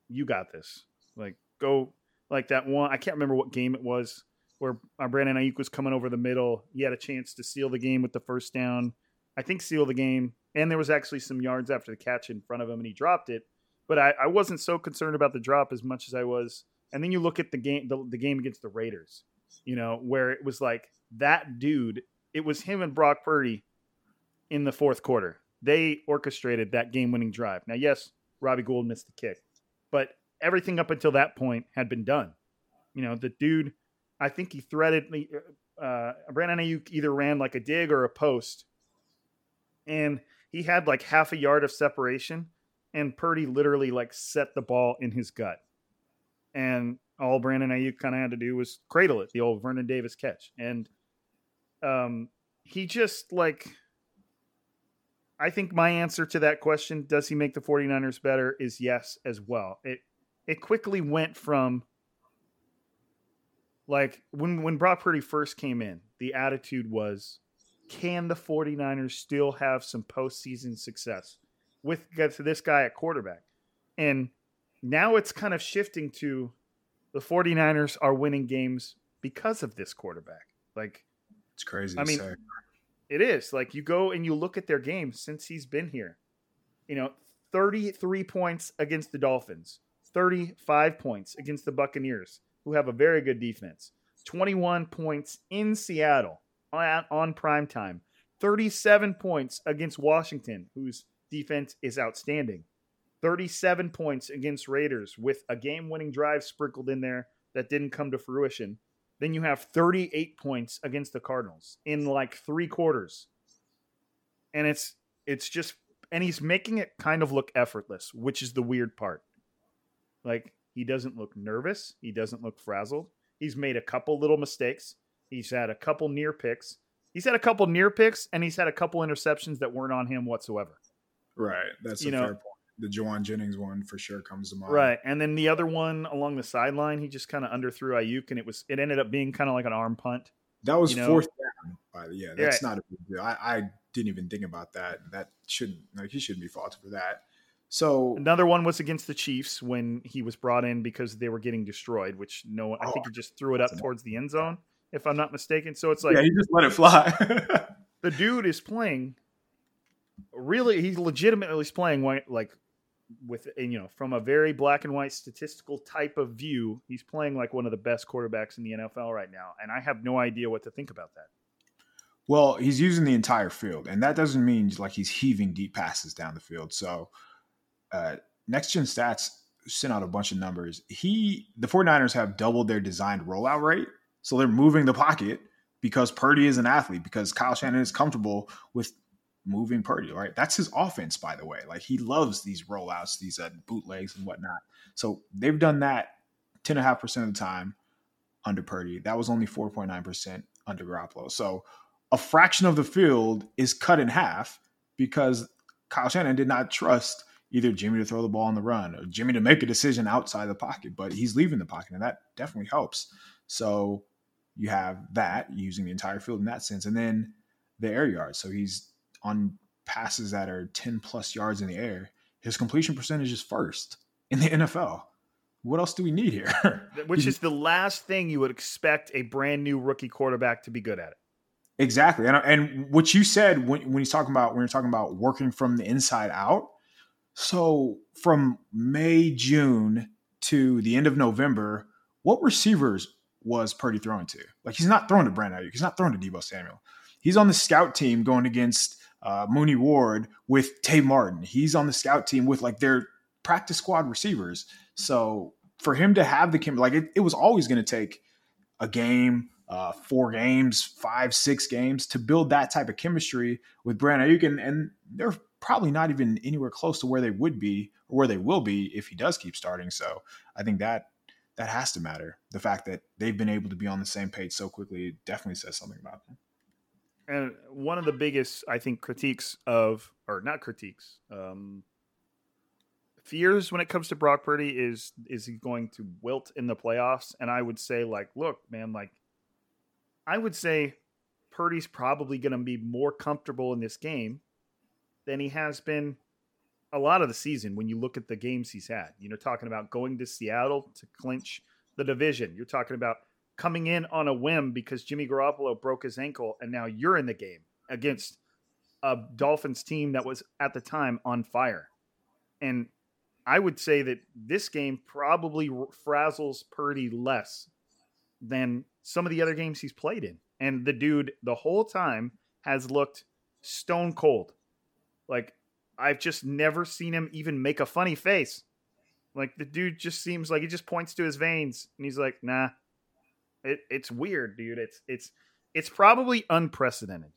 you got this. Like go like that one. I can't remember what game it was where Brandon Aiyuk was coming over the middle. He had a chance to seal the game with the first down. I think seal the game, and there was actually some yards after the catch in front of him, and he dropped it. But I, I wasn't so concerned about the drop as much as I was. And then you look at the game, the, the game against the Raiders, you know, where it was like that dude. It was him and Brock Purdy in the fourth quarter. They orchestrated that game-winning drive. Now, yes, Robbie Gould missed the kick, but everything up until that point had been done. You know, the dude, I think he threaded, uh, Brandon Aiyuk either ran like a dig or a post, and he had like half a yard of separation, and Purdy literally like set the ball in his gut. And all Brandon Aiyuk kind of had to do was cradle it, the old Vernon Davis catch. And um, he just like, I think my answer to that question, does he make the 49ers better, is yes as well. It it quickly went from like when when Brock Purdy first came in, the attitude was can the 49ers still have some postseason success with this guy at quarterback? And now it's kind of shifting to the 49ers are winning games because of this quarterback. Like it's crazy. I mean, say. it is. Like you go and you look at their games since he's been here. You know, 33 points against the Dolphins, 35 points against the Buccaneers, who have a very good defense. 21 points in Seattle on, on prime time. 37 points against Washington, whose defense is outstanding. 37 points against Raiders with a game winning drive sprinkled in there that didn't come to fruition. Then you have 38 points against the Cardinals in like three quarters. And it's it's just and he's making it kind of look effortless, which is the weird part. Like he doesn't look nervous. He doesn't look frazzled. He's made a couple little mistakes. He's had a couple near picks. He's had a couple near picks, and he's had a couple interceptions that weren't on him whatsoever. Right. That's You a know- fair point. The Jauan Jennings one for sure comes to mind. Right. And then the other one along the sideline, he just kind of underthrew Aiyuk, and it was it ended up being kind of like an arm punt. That was You know- fourth down. By the yeah, that's Yeah. not a big deal. I, I didn't even think about that. That shouldn't like he shouldn't be faulted for that. So Another one was against the Chiefs when he was brought in because they were getting destroyed, which no one, I think he oh, just threw it up towards the end zone, if I'm not mistaken. So it's like yeah, he just let it fly. the dude is playing really he's legitimately playing white like with you know from a very black and white statistical type of view he's playing like one of the best quarterbacks in the NFL right now and I have no idea what to think about that well, he's using the entire field, and that doesn't mean like he's heaving deep passes down the field. So uh, next gen stats sent out a bunch of numbers. He the 49ers have doubled their designed rollout rate. So they're moving the pocket because Purdy is an athlete, because Kyle Shanahan is comfortable with moving Purdy, right? That's his offense, by the way. Like he loves these rollouts, these uh, bootlegs and whatnot. So they've done that 10.5% of the time under Purdy. That was only 4.9% under Garoppolo. So a fraction of the field is cut in half because Kyle Shanahan did not trust either Jimmy to throw the ball on the run or Jimmy to make a decision outside the pocket, but he's leaving the pocket, and that definitely helps. So you have that using the entire field in that sense, and then the air yards. So he's on passes that are 10 plus yards in the air. His completion percentage is first in the NFL. What else do we need here? which is the last thing you would expect a brand new rookie quarterback to be good at it Exactly, and and what you said when when he's talking about when you're talking about working from the inside out. So from May June to the end of November, what receivers was Purdy throwing to? Like he's not throwing to Brandon Aiyuk, he's not throwing to Deebo Samuel. He's on the scout team going against uh, Mooney Ward with Tay Martin. He's on the scout team with like their practice squad receivers. So for him to have the chem, like it, it was always going to take a game, uh, four games, five, six games to build that type of chemistry with Brandon Aiyuk, and, and they're probably not even anywhere close to where they would be or where they will be if he does keep starting. So I think that that has to matter. The fact that they've been able to be on the same page so quickly definitely says something about them. and one of the biggest I think critiques of or not critiques um fears when it comes to Brock Purdy is is he going to wilt in the playoffs and I would say like look man like I would say Purdy's probably going to be more comfortable in this game than he has been a lot of the season when you look at the games he's had. You know, talking about going to Seattle to clinch the division. You're talking about coming in on a whim because Jimmy Garoppolo broke his ankle and now you're in the game against a Dolphins team that was at the time on fire. And I would say that this game probably frazzles Purdy less than some of the other games he's played in. And the dude, the whole time, has looked stone cold. Like, I've just never seen him even make a funny face. Like, the dude just seems like he just points to his veins and he's like, nah. It, it's weird, dude. It's it's it's probably unprecedented.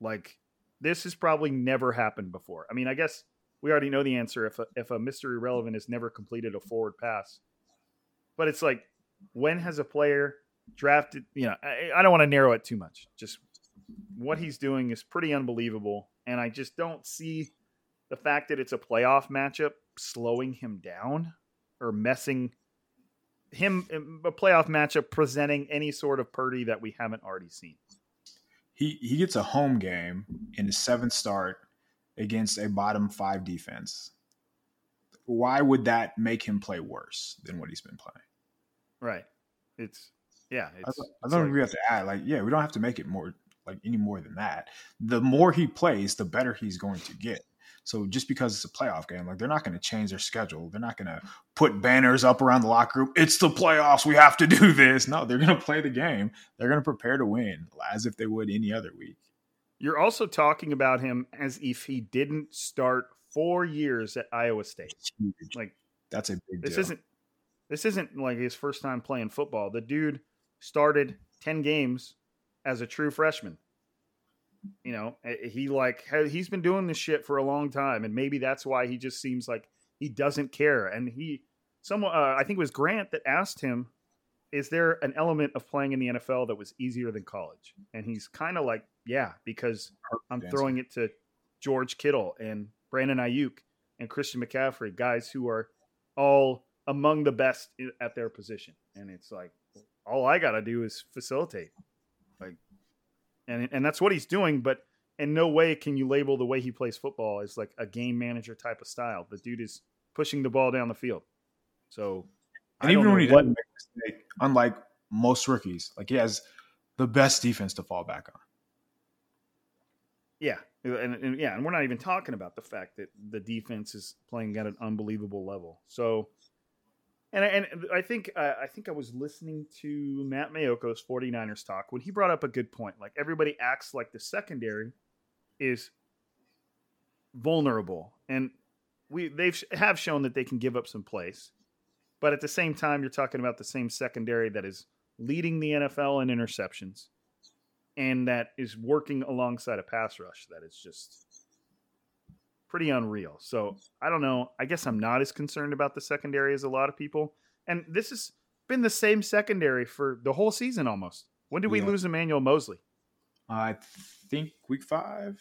Like this has probably never happened before. I mean, I guess we already know the answer if a, if a Mr. Irrelevant has never completed a forward pass. But it's like, when has a player drafted? You know, I, I don't want to narrow it too much. Just what he's doing is pretty unbelievable, and I just don't see the fact that it's a playoff matchup slowing him down or messing him a playoff matchup presenting any sort of Purdy that we haven't already seen. He he gets a home game in his seventh start against a bottom five defense. Why would that make him play worse than what he's been playing? Right. It's yeah. It's, I, don't like, we have to add like yeah, we don't have to make it more like any more than that. The more he plays, the better he's going to get. So just because it's a playoff game, like they're not going to change their schedule. They're not going to put banners up around the locker room. It's the playoffs. We have to do this. No, they're going to play the game. They're going to prepare to win as if they would any other week. You're also talking about him as if he didn't start four years at Iowa State. Like that's a big. This deal. isn't. This isn't like his first time playing football. The dude started ten games as a true freshman. You know, he like he's been doing this shit for a long time, and maybe that's why he just seems like he doesn't care. And he, someone, uh, I think it was Grant that asked him, "Is there an element of playing in the NFL that was easier than college?" And he's kind of like, "Yeah, because I'm throwing it to George Kittle and Brandon Aiyuk and Christian McCaffrey, guys who are all among the best at their position." And it's like, all I got to do is facilitate and and that's what he's doing. But in no way can you label the way he plays football as like a game manager type of style. The dude is pushing the ball down the field. So, and even when he what, doesn't make a mistake, unlike most rookies, like he has the best defense to fall back on. Yeah, and, and, yeah, and we're not even talking about the fact that the defense is playing at an unbelievable level. So and and I think uh, I think I was listening to Matt Maiocco's 49ers talk when he brought up a good point. Like everybody acts like the secondary is vulnerable, and we they've have shown that they can give up some plays, but at the same time, you're talking about the same secondary that is leading the NFL in interceptions, and that is working alongside a pass rush that is just pretty unreal. So I don't know. I guess I'm not as concerned about the secondary as a lot of people. And this has been the same secondary for the whole season almost. When did we yeah. lose Emmanuel Moseley? I think week five.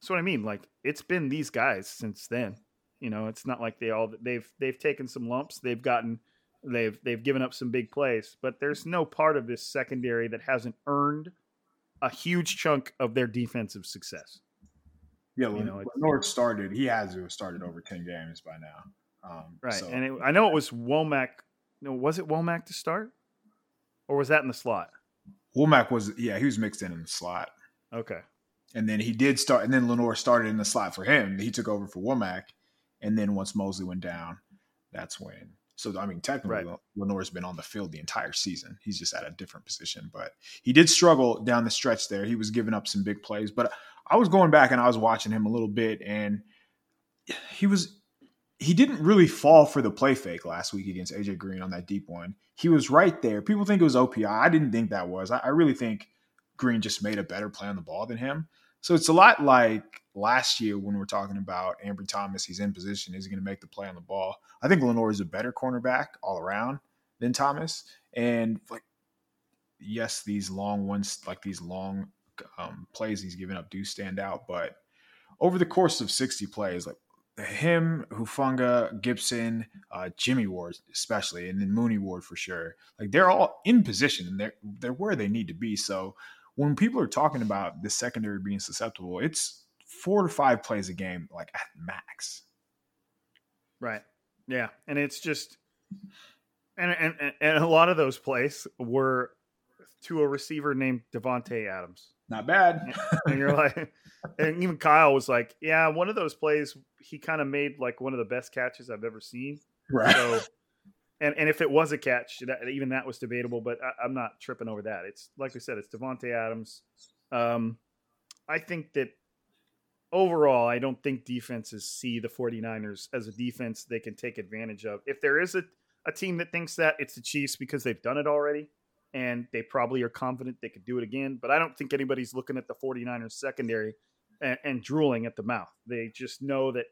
That's what I mean. Like it's been these guys since then. You know, it's not like they all they've they've taken some lumps. They've gotten they've they've given up some big plays, but there's no part of this secondary that hasn't earned a huge chunk of their defensive success. Yeah, you know, North started. He has to have started over ten games by now. Um, right, so. and it, I know it was Womack. No, was it Womack to start, or was that in the slot? Womack was yeah, he was mixed in in the slot. Okay, and then he did start, and then Lenoir started in the slot for him. He took over for Womack, and then once Moseley went down, that's when. So I mean, technically, right. Lenoir's been on the field the entire season. He's just at a different position, but he did struggle down the stretch there. He was giving up some big plays, but I was going back and I was watching him a little bit, and he was he didn't really fall for the play fake last week against AJ Green on that deep one. He was right there. People think it was OPI. I didn't think that was. I, I really think Green just made a better play on the ball than him. So it's a lot like last year when we're talking about Ambry Thomas. He's in position. Is he going to make the play on the ball? I think Lenoir is a better cornerback all around than Thomas. And like, yes, these long ones, like these long um, plays he's given up do stand out. But over the course of 60 plays, like him, Hufanga, Gipson, uh, Jimmy Ward, especially, and then Mooney Ward for sure. Like they're all in position and they're they're where they need to be. So when people are talking about the secondary being susceptible, it's four to five plays a game, like at max. Right. Yeah, and it's just, and and and a lot of those plays were to a receiver named Davante Adams. Not bad. and you're like, and even Kyle was like, yeah, one of those plays he kind of made like one of the best catches I've ever seen. right. So, and and if it was a catch, that, even that was debatable. But I, I'm not tripping over that. It's like we said, it's Davante Adams. Um, I think that overall, I don't think defenses see the 49ers as a defense they can take advantage of. If there is a, a team that thinks that, it's the Chiefs because they've done it already and they probably are confident they could do it again. But I don't think anybody's looking at the 49ers secondary and, and drooling at the mouth. They just know that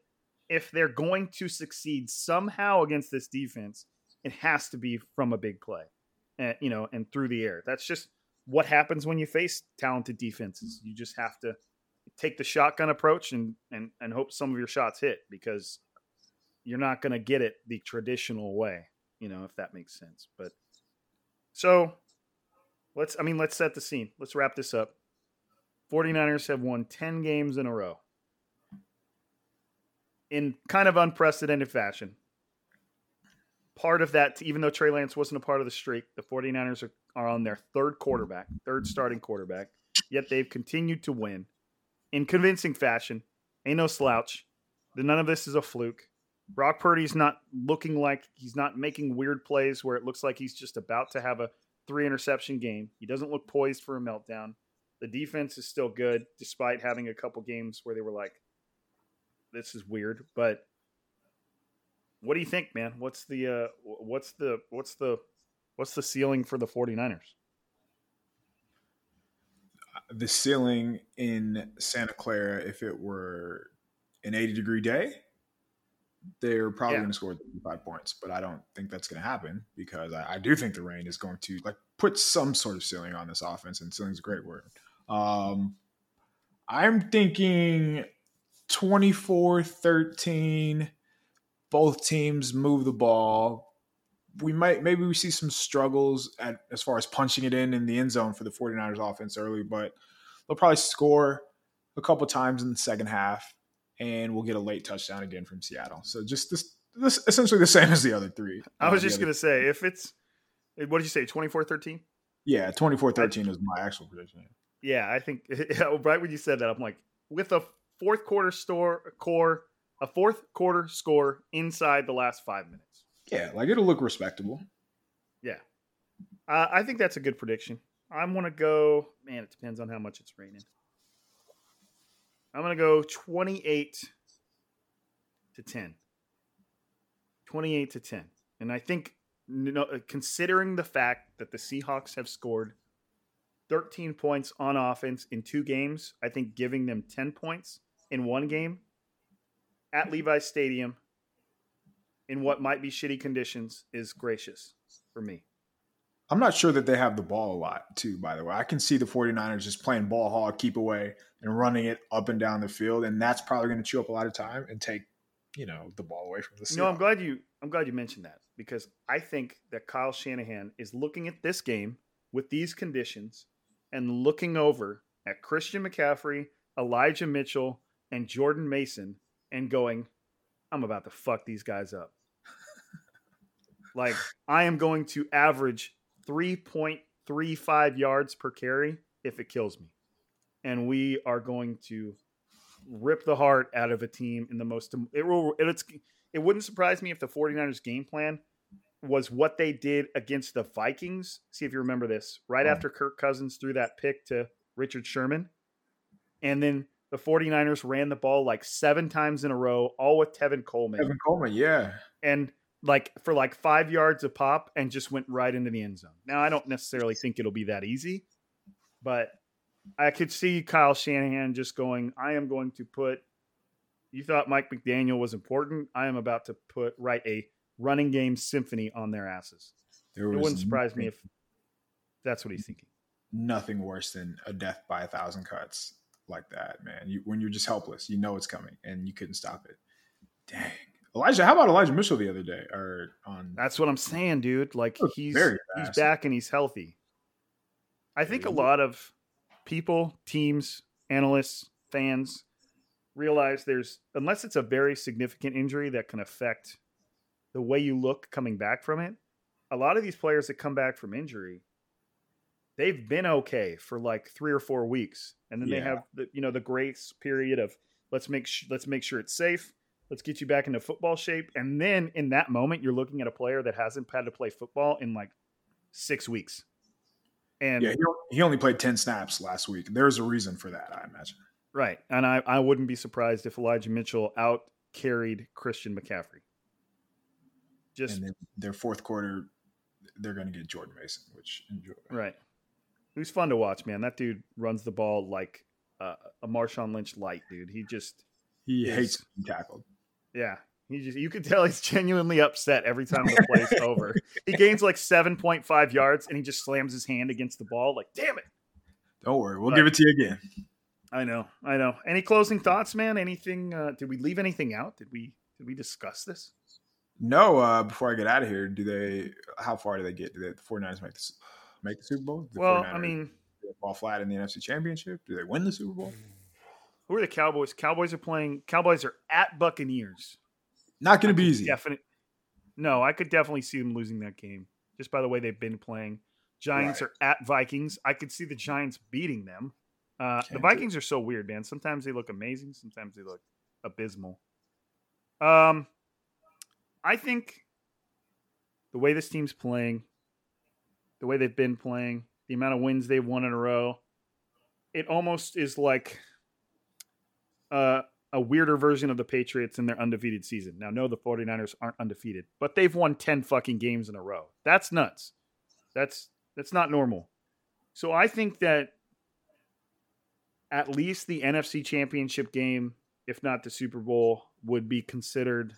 if they're going to succeed somehow against this defense, it has to be from a big play, and you know, and through the air. That's just what happens when you face talented defenses. You just have to take the shotgun approach and and and hope some of your shots hit because you're not going to get it the traditional way, you know, if that makes sense. But so let's I mean, let's set the scene. Let's wrap this up. 49ers have won 10 games in a row in kind of unprecedented fashion. Part of that, even though Trey Lance wasn't a part of the streak, the 49ers are, are on their third quarterback, third starting quarterback, yet they've continued to win in convincing fashion. Ain't no slouch. None of this is a fluke. Brock Purdy's not looking like he's not making weird plays where it looks like he's just about to have a three interception game. He doesn't look poised for a meltdown. The defense is still good despite having a couple games where they were like, this is weird. But what do you think, man? What's the uh what's the what's the what's the ceiling for the 49ers? the ceiling in Santa Clara, if it were an 80 degree day, they're probably Yeah. going to score 35 points. But I don't think that's going to happen because I, I do think the rain is going to like put some sort of ceiling on this offense, and ceiling's a great word. Um, I'm thinking 24 13. Both teams move the ball. We might maybe we see some struggles at as far as punching it in in the end zone for the 49ers offense early, but they'll probably score a couple times in the second half and we'll get a late touchdown again from Seattle. So just this this essentially the same as the other three. I Uh, was the just going to say if it's what did you say 24-13? Yeah, 24-13 is my actual prediction. Yeah, I think right when you said that I'm like with a fourth quarter store core a fourth quarter score inside the last 5 minutes. Yeah, like it'll look respectable. Yeah. Uh, I think that's a good prediction. I'm going to go, man, it depends on how much it's raining. I'm going to go 28 to 10. 28 to 10. And I think, you know, considering the fact that the Seahawks have scored 13 points on offense in two games, I think giving them 10 points in one game at Levi's Stadium in what might be shitty conditions is gracious for me. I'm not sure that they have the ball a lot, too, by the way. I can see the 49ers just playing ball hog, keep away, and running it up and down the field. And that's probably going to chew up a lot of time and take, you know, the ball away from the No, I'm glad you I'm glad you mentioned that because I think that Kyle Shanahan is looking at this game with these conditions and looking over at Christian McCaffrey, Elijah Mitchell, and Jordan Mason and going, I'm about to fuck these guys up. like I am going to average 3.35 yards per carry if it kills me. And we are going to rip the heart out of a team in the most it will it's it wouldn't surprise me if the 49ers game plan was what they did against the Vikings. See if you remember this. Right Oh. after Kirk Cousins threw that pick to Richard Sherman. And then the 49ers ran the ball like seven times in a row, all with Tevin Coleman. Evan Coleman, yeah. And like for like five yards of pop and just went right into the end zone. Now I don't necessarily think it'll be that easy, but I could see Kyle Shanahan just going, I am going to put you thought Mike McDaniel was important. I am about to put write a running game symphony on their asses. There It wouldn't surprise me if that's what he's thinking. nothing worse than a death by a thousand cuts like that, man. You, when you're just helpless, you know it's coming and you couldn't stop it. Dang. Elijah, how about Elijah Mitchell the other day or on That's what I'm saying, dude. Like he's he's back and he's healthy. I think a lot of people, teams, analysts, fans realize there's unless it's a very significant injury that can affect the way you look coming back from it. A lot of these players that come back from injury, they've been okay for like three or four weeks, and then they have the you know the grace period of let's make sh- let's make sure it's safe. Let's get you back into football shape, and then in that moment, you're looking at a player that hasn't had to play football in like six weeks. And Yeah, he, only played 10 snaps last week. There's a reason for that, I imagine. Right. And I, I wouldn't be surprised if Elijah Mitchell out carried Christian McCaffrey. Just And then their fourth quarter, they're going to get Jordan Mason, which enjoy. right. Who's fun to watch, man. That dude runs the ball like uh, a Marshawn Lynch light, dude. He just, He Yes. hates being tackled. Yeah. He just, you can tell he's genuinely upset every time the play's over. He gains like 7.5 yards and he just slams his hand against the ball. Like, damn it. Don't worry, we'll But- give it to you again. I know. I know. Any closing thoughts, man? Anything, uh, did we leave anything out? Did we, did we discuss this? No, uh, before I get out of here, do they? How far do they get? Do the 49ers make the make the Super Bowl? The Well, 49ers I mean, fall flat in the NFC Championship. Do they win the Super Bowl? Who are the Cowboys? Cowboys are playing. Cowboys are at Buccaneers. Not going to be easy. Definite. No, I could definitely see them losing that game just by the way they've been playing. Giants Right. are at Vikings. I could see the Giants beating them. Uh, the do Vikings are so weird, man. Sometimes they look amazing. Sometimes they look abysmal. Um, I think the way this team's playing, the way they've been playing, the amount of wins they've won in a row, it almost is like uh, a weirder version of the Patriots in their undefeated season. Now, no, the 49ers aren't undefeated, but they've won 10 fucking games in a row. That's nuts. That's that's not normal. So I think that at least the NFC Championship game, if not the Super Bowl, would be considered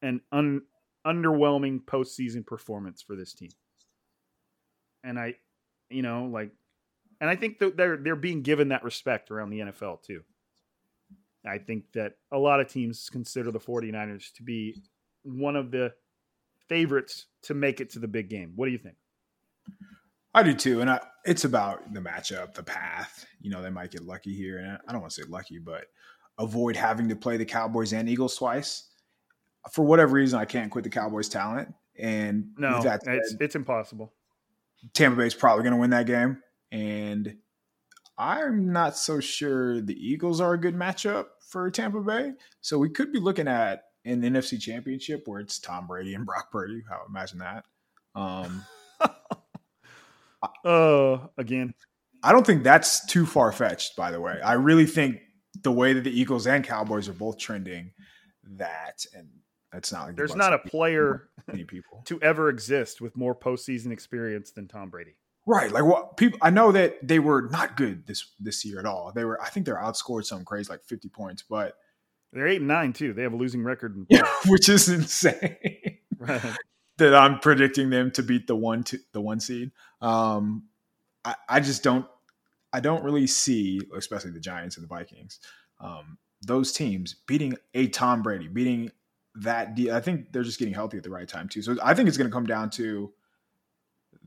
an un, underwhelming postseason performance for this team. And I, you know, like, and I think that they're they're being given that respect around the NFL too. I think that a lot of teams consider the 49ers to be one of the favorites to make it to the big game. What do you think? I do too, and I, it's about the matchup, the path. You know, they might get lucky here, and I don't want to say lucky, but avoid having to play the Cowboys and Eagles twice. For whatever reason, I can't quit the Cowboys' talent, and No, that it's it's impossible. Tampa Bay's probably going to win that game, and I'm not so sure the Eagles are a good matchup for Tampa Bay. So we could be looking at an NFC Championship where it's Tom Brady and Brock Purdy. How imagine that? Um, Oh, again, I don't think that's too far fetched. By the way, I really think the way that the Eagles and Cowboys are both trending, that and that's not like there's not a player to ever exist with more postseason experience than Tom Brady. Right. Like what people I know that they were not good this this year at all. They were I think they're outscored some crazy like 50 points, but They're eight and nine too. They have a losing record. Yeah, which is insane. right. that I'm predicting them to beat the one to the one seed. Um I, I just don't I don't really see, especially the Giants and the Vikings, um, those teams beating a Tom Brady, beating that I think they're just getting healthy at the right time too. So I think it's gonna come down to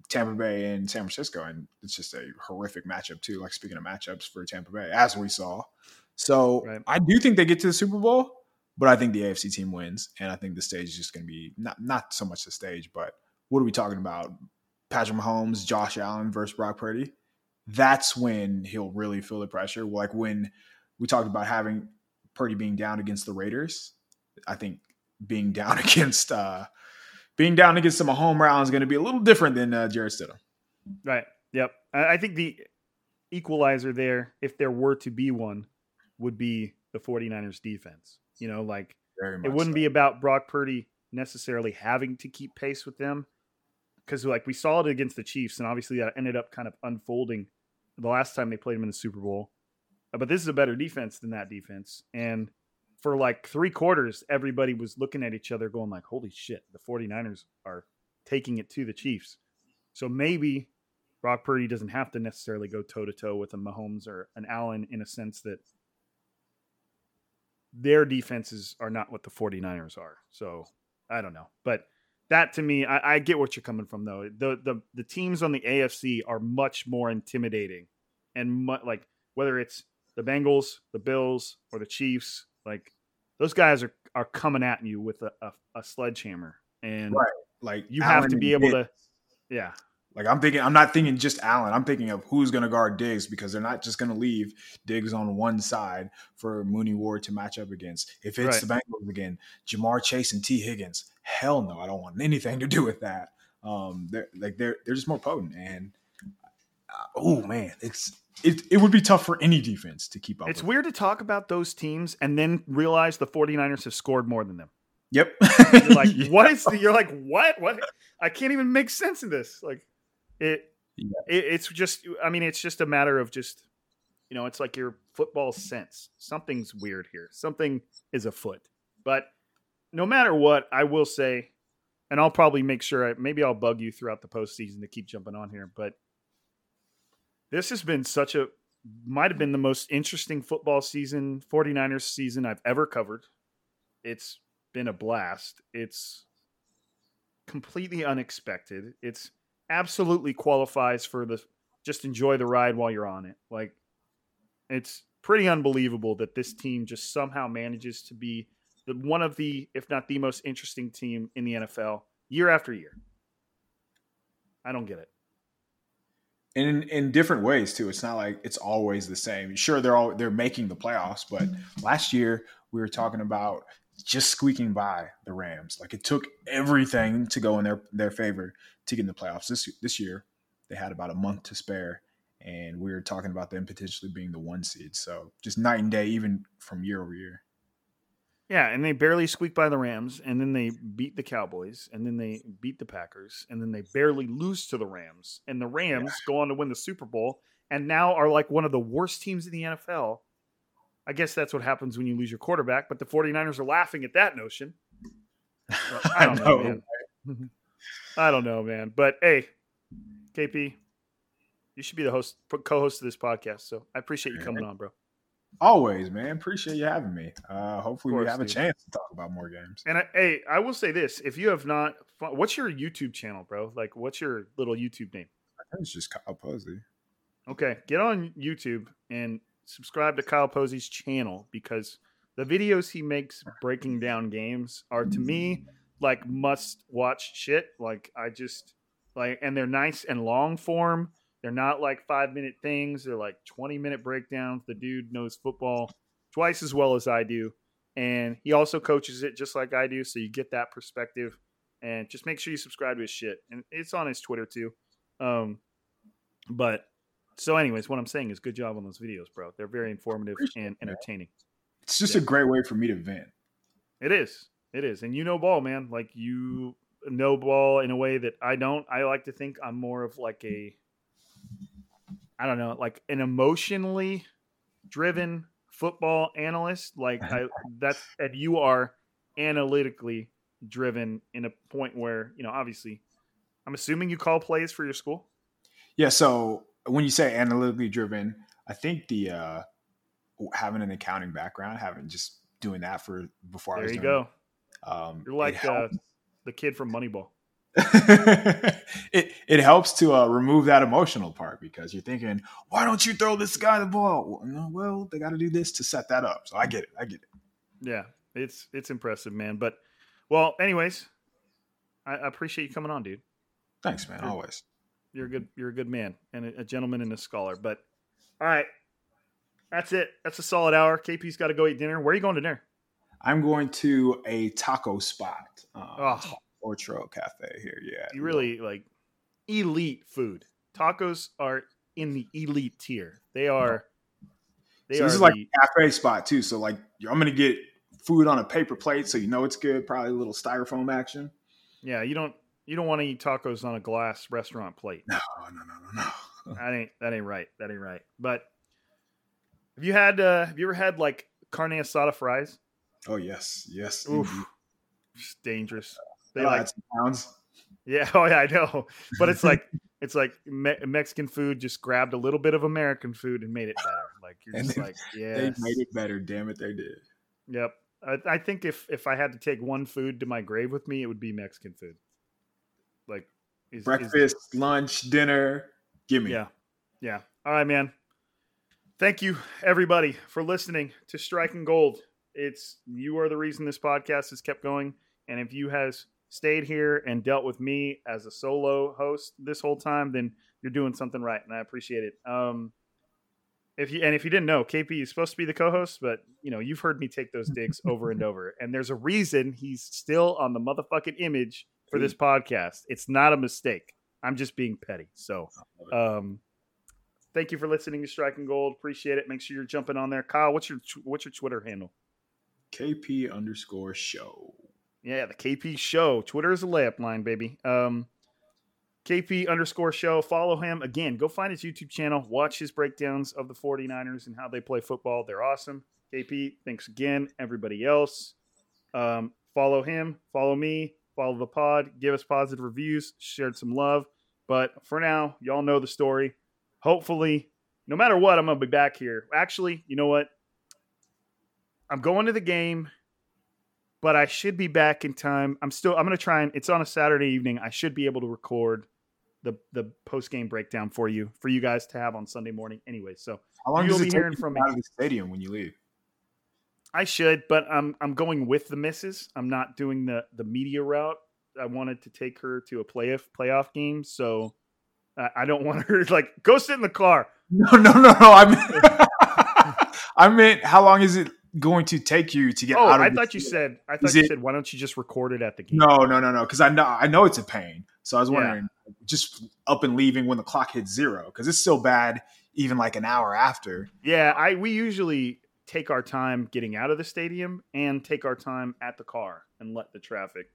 Tampa Bay and San Francisco, and it's just a horrific matchup too. Like speaking of matchups for Tampa Bay, as we saw. So Right. I do think they get to the Super Bowl, but I think the AFC team wins, and I think the stage is just going to be not not so much the stage, but what are we talking about? Patrick Mahomes, Josh Allen versus Brock Purdy. That's when he'll really feel the pressure. Like when we talked about having Purdy being down against the Raiders, I think being down against uh being down against the home round is going to be a little different than uh, Jarrett Stidham. Right. Yep. I, I think the equalizer there, if there were to be one, would be the 49ers defense. You know, like it wouldn't so. be about Brock Purdy necessarily having to keep pace with them because like we saw it against the Chiefs and obviously that ended up kind of unfolding the last time they played him in the Super Bowl. But this is a better defense than that defense. And for like 3 quarters everybody was looking at each other going like holy shit, the 49ers are taking it to the Chiefs. So maybe Brock Purdy doesn't have to necessarily go toe to toe with a Mahomes or an Allen in a sense that their defenses are not what the 49ers are. So I don't know. But that to me, I, I get what you're coming from though. The the the teams on the AFC are much more intimidating and mu- like whether it's the Bengals, the Bills, or the Chiefs, like those guys are are coming at you with a, a, a sledgehammer, and Right. Like you have to be able Diggs. to, yeah, Like I'm thinking, I'm not thinking just Allen. I'm thinking of who's going to guard Diggs because they're not just going to leave Diggs on one side for Mooney Ward to match up against. If it's Right. the Bengals again, Ja'Marr Chase and Tee Higgins, hell no, I don't want anything to do with that. Um, they're like they're they're just more potent, and uh, oh man, it's it it would be tough for any defense to keep up. it's weird to talk about those teams and then realize the 49ers have scored more than them. Yep. You're like, Yeah. what is? The, you're like, what? What? I can't even make sense of this. Like, it, Yeah. it. It's just. I mean, it's just a matter of just. You know, it's like your football sense. Something's weird here. Something is afoot. But no matter what, I will say, and I'll probably make sure. I, maybe I'll bug you throughout the postseason to keep jumping on here. But this has been such a might have been the most interesting football season 49ers season I've ever covered. It's been a blast. It's completely unexpected. It's absolutely qualifies for the just enjoy the ride while you're on it. Like it's pretty unbelievable that this team just somehow manages to be the one of the if not the most interesting team in the NFL year after year. I don't get it. In, in different ways too. It's not like it's always the same. Sure, they're all they're making the playoffs, but last year we were talking about just squeaking by the Rams. Like it took everything to go in their their favor to get in the playoffs. This this year they had about a month to spare, and we were talking about them potentially being the one seed. So just night and day, even from year over year. Yeah, and they barely squeaked by the Rams, and then they beat the Cowboys, and then they beat the Packers, and then they barely lose to the Rams, and the Rams go on to win the Super Bowl, and now are like one of the worst teams in the NFL. I guess that's what happens when you lose your quarterback, but the 49ers are laughing at that notion. I don't know, man. I don't know, man. But hey, KP, you should be the host, co-host of this podcast. So I appreciate you coming on, bro. Always, man. Appreciate you having me. Uh, hopefully, Of we course, have a chance to talk about more games. And I, hey, I will say this: if you have not, what's your YouTube channel, bro? Like, what's your little YouTube name? I think it's just Kyle Posey. Okay, get on YouTube and subscribe to Kyle Posey's channel because the videos he makes breaking down games are to me like must watch shit. Like I just like and they're nice and long form. They're not like 5 minute things. They're like 20 minute breakdowns. The dude knows football twice as well as I do and he also coaches it just like I do so you get that perspective and just make sure you subscribe to his shit. And it's on his Twitter too. Um but so, anyways, what I'm saying is good job on those videos, bro. They're very informative and entertaining. It's just Yeah. a great way for me to vent. It is. It is. And you know ball, man. Like you know ball in a way that I don't. I like to think I'm more of like a I don't know, like an emotionally driven football analyst. Like I that's and you are analytically driven in a point where, you know, obviously I'm assuming you call plays for your school. Yeah. So when you say analytically driven, I think the uh, having an accounting background, having just doing that for before I was There you doing, go. Um, You're like uh, the kid from Moneyball. it it helps to uh, remove that emotional part because you're thinking, why don't you throw this guy the ball? Well, well they got to do this to set that up. So I get it. I get it. Yeah, it's it's impressive, man. But well, anyways, I, I appreciate you coming on, dude. Thanks, man. Sure. Always. You're a good you're a good man and a, a gentleman and a scholar. But all right, that's it. That's a solid hour. KP's got to go eat dinner. Where are you going to dinner? I'm going to a taco spot. Um, Oh. Ortro Cafe here. Yeah. You really like elite food. Tacos are in the elite tier. They are. They so are this is like the- a cafe spot too. So like I'm gonna get food on a paper plate, so you know it's good. Probably a little styrofoam action. yeah. You don't you don't want to eat tacos on a glass restaurant plate. No, no, no, no, no. That ain't that ain't right. That ain't right. But have you had uh have you ever had like carne asada fries? Oh yes, yes. Oof. dangerous. They They like pounds. yeah, oh yeah, I know. But it's like it's like me- Mexican food just grabbed a little bit of American food and made it better. Like you're And just they- like, yeah. They made it better. Damn it, they did. Yep. I, I think if if I had to take one food to my grave with me, it would be Mexican food. Like is, is- Breakfast, lunch, dinner. Give me. yeah. Yeah. All right, man. Thank you, everybody, for listening to Striking Gold. It's you are the reason this podcast has kept going, and if you has stayed here and dealt with me as a solo host this whole time, then you're doing something right, and I appreciate it. Um, if you and if you didn't know, KP is supposed to be the co-host, but you know you've heard me take those digs over and over, and there's a reason he's still on the motherfucking image for this podcast. It's not a mistake. I'm just being petty. So, um, thank you for listening to Striking Gold. Appreciate it. Make sure you're jumping on there. Kyle, what's your what's your Twitter handle? KP underscore show. Yeah, the KP Show. Twitter is a layup line, baby. Um, KP underscore show. Follow him. Again, go find his YouTube channel. Watch his breakdowns of the 49ers and how they play football. They're awesome. KP, thanks again. Everybody else, um, follow him. Follow me. Follow the pod. Give us positive reviews. Shared some love. But for now, y'all know the story. Hopefully, no matter what, I'm going to be back here. Actually, you know what? I'm going to the game but I should be back in time. I'm still I'm going to try and it's on a Saturday evening. I should be able to record the the post game breakdown for you for you guys to have on Sunday morning anyway. So How long You'll be hearing from out me. of the stadium when you leave? I should, but I'm I'm going with the missus. I'm not doing the the media route. I wanted to take her to a playoff playoff game, so uh, I don't want her to like go sit in the car. No, no, no, no. I mean, I meant how long is it going to take you to get Oh, out of I thought you said I thought Is you it- said why don't you just record it at the game? No, no, no, no. Because I know I know it's a pain. So I was Yeah. wondering, just up and leaving when the clock hits zero, because it's still bad even like an hour after. Yeah, I we usually take our time getting out of the stadium and take our time at the car and let the traffic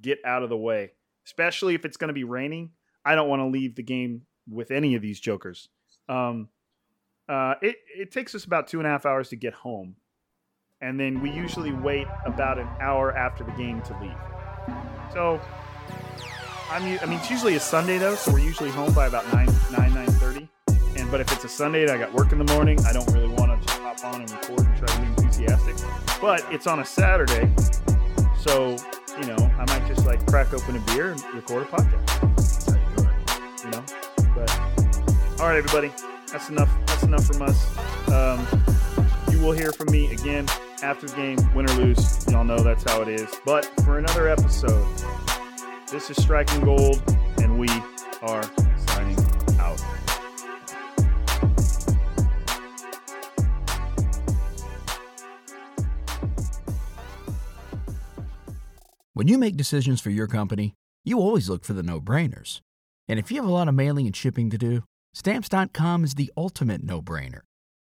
get out of the way. Especially if it's going to be raining, I don't want to leave the game with any of these jokers. Um, uh, it it takes us about two and a half hours to get home, and then we usually wait about an hour after the game to leave. So, u- I mean it's usually a Sunday though, so we're usually home by about nine nine nine thirty. And but if it's a Sunday and I got work in the morning, I don't really want to just hop on and record and try to be enthusiastic. But it's on a Saturday, so you know I might just like crack open a beer and record a podcast. You you know. But all right, everybody, that's enough. That's enough from us. Um, you will hear from me again after the game, win or lose. Y'all know that's how it is. But for another episode, this is Striking Gold, and we are signing out. When you make decisions for your company, you always look for the no brainers. And if you have a lot of mailing and shipping to do, Stamps.com is the ultimate no brainer.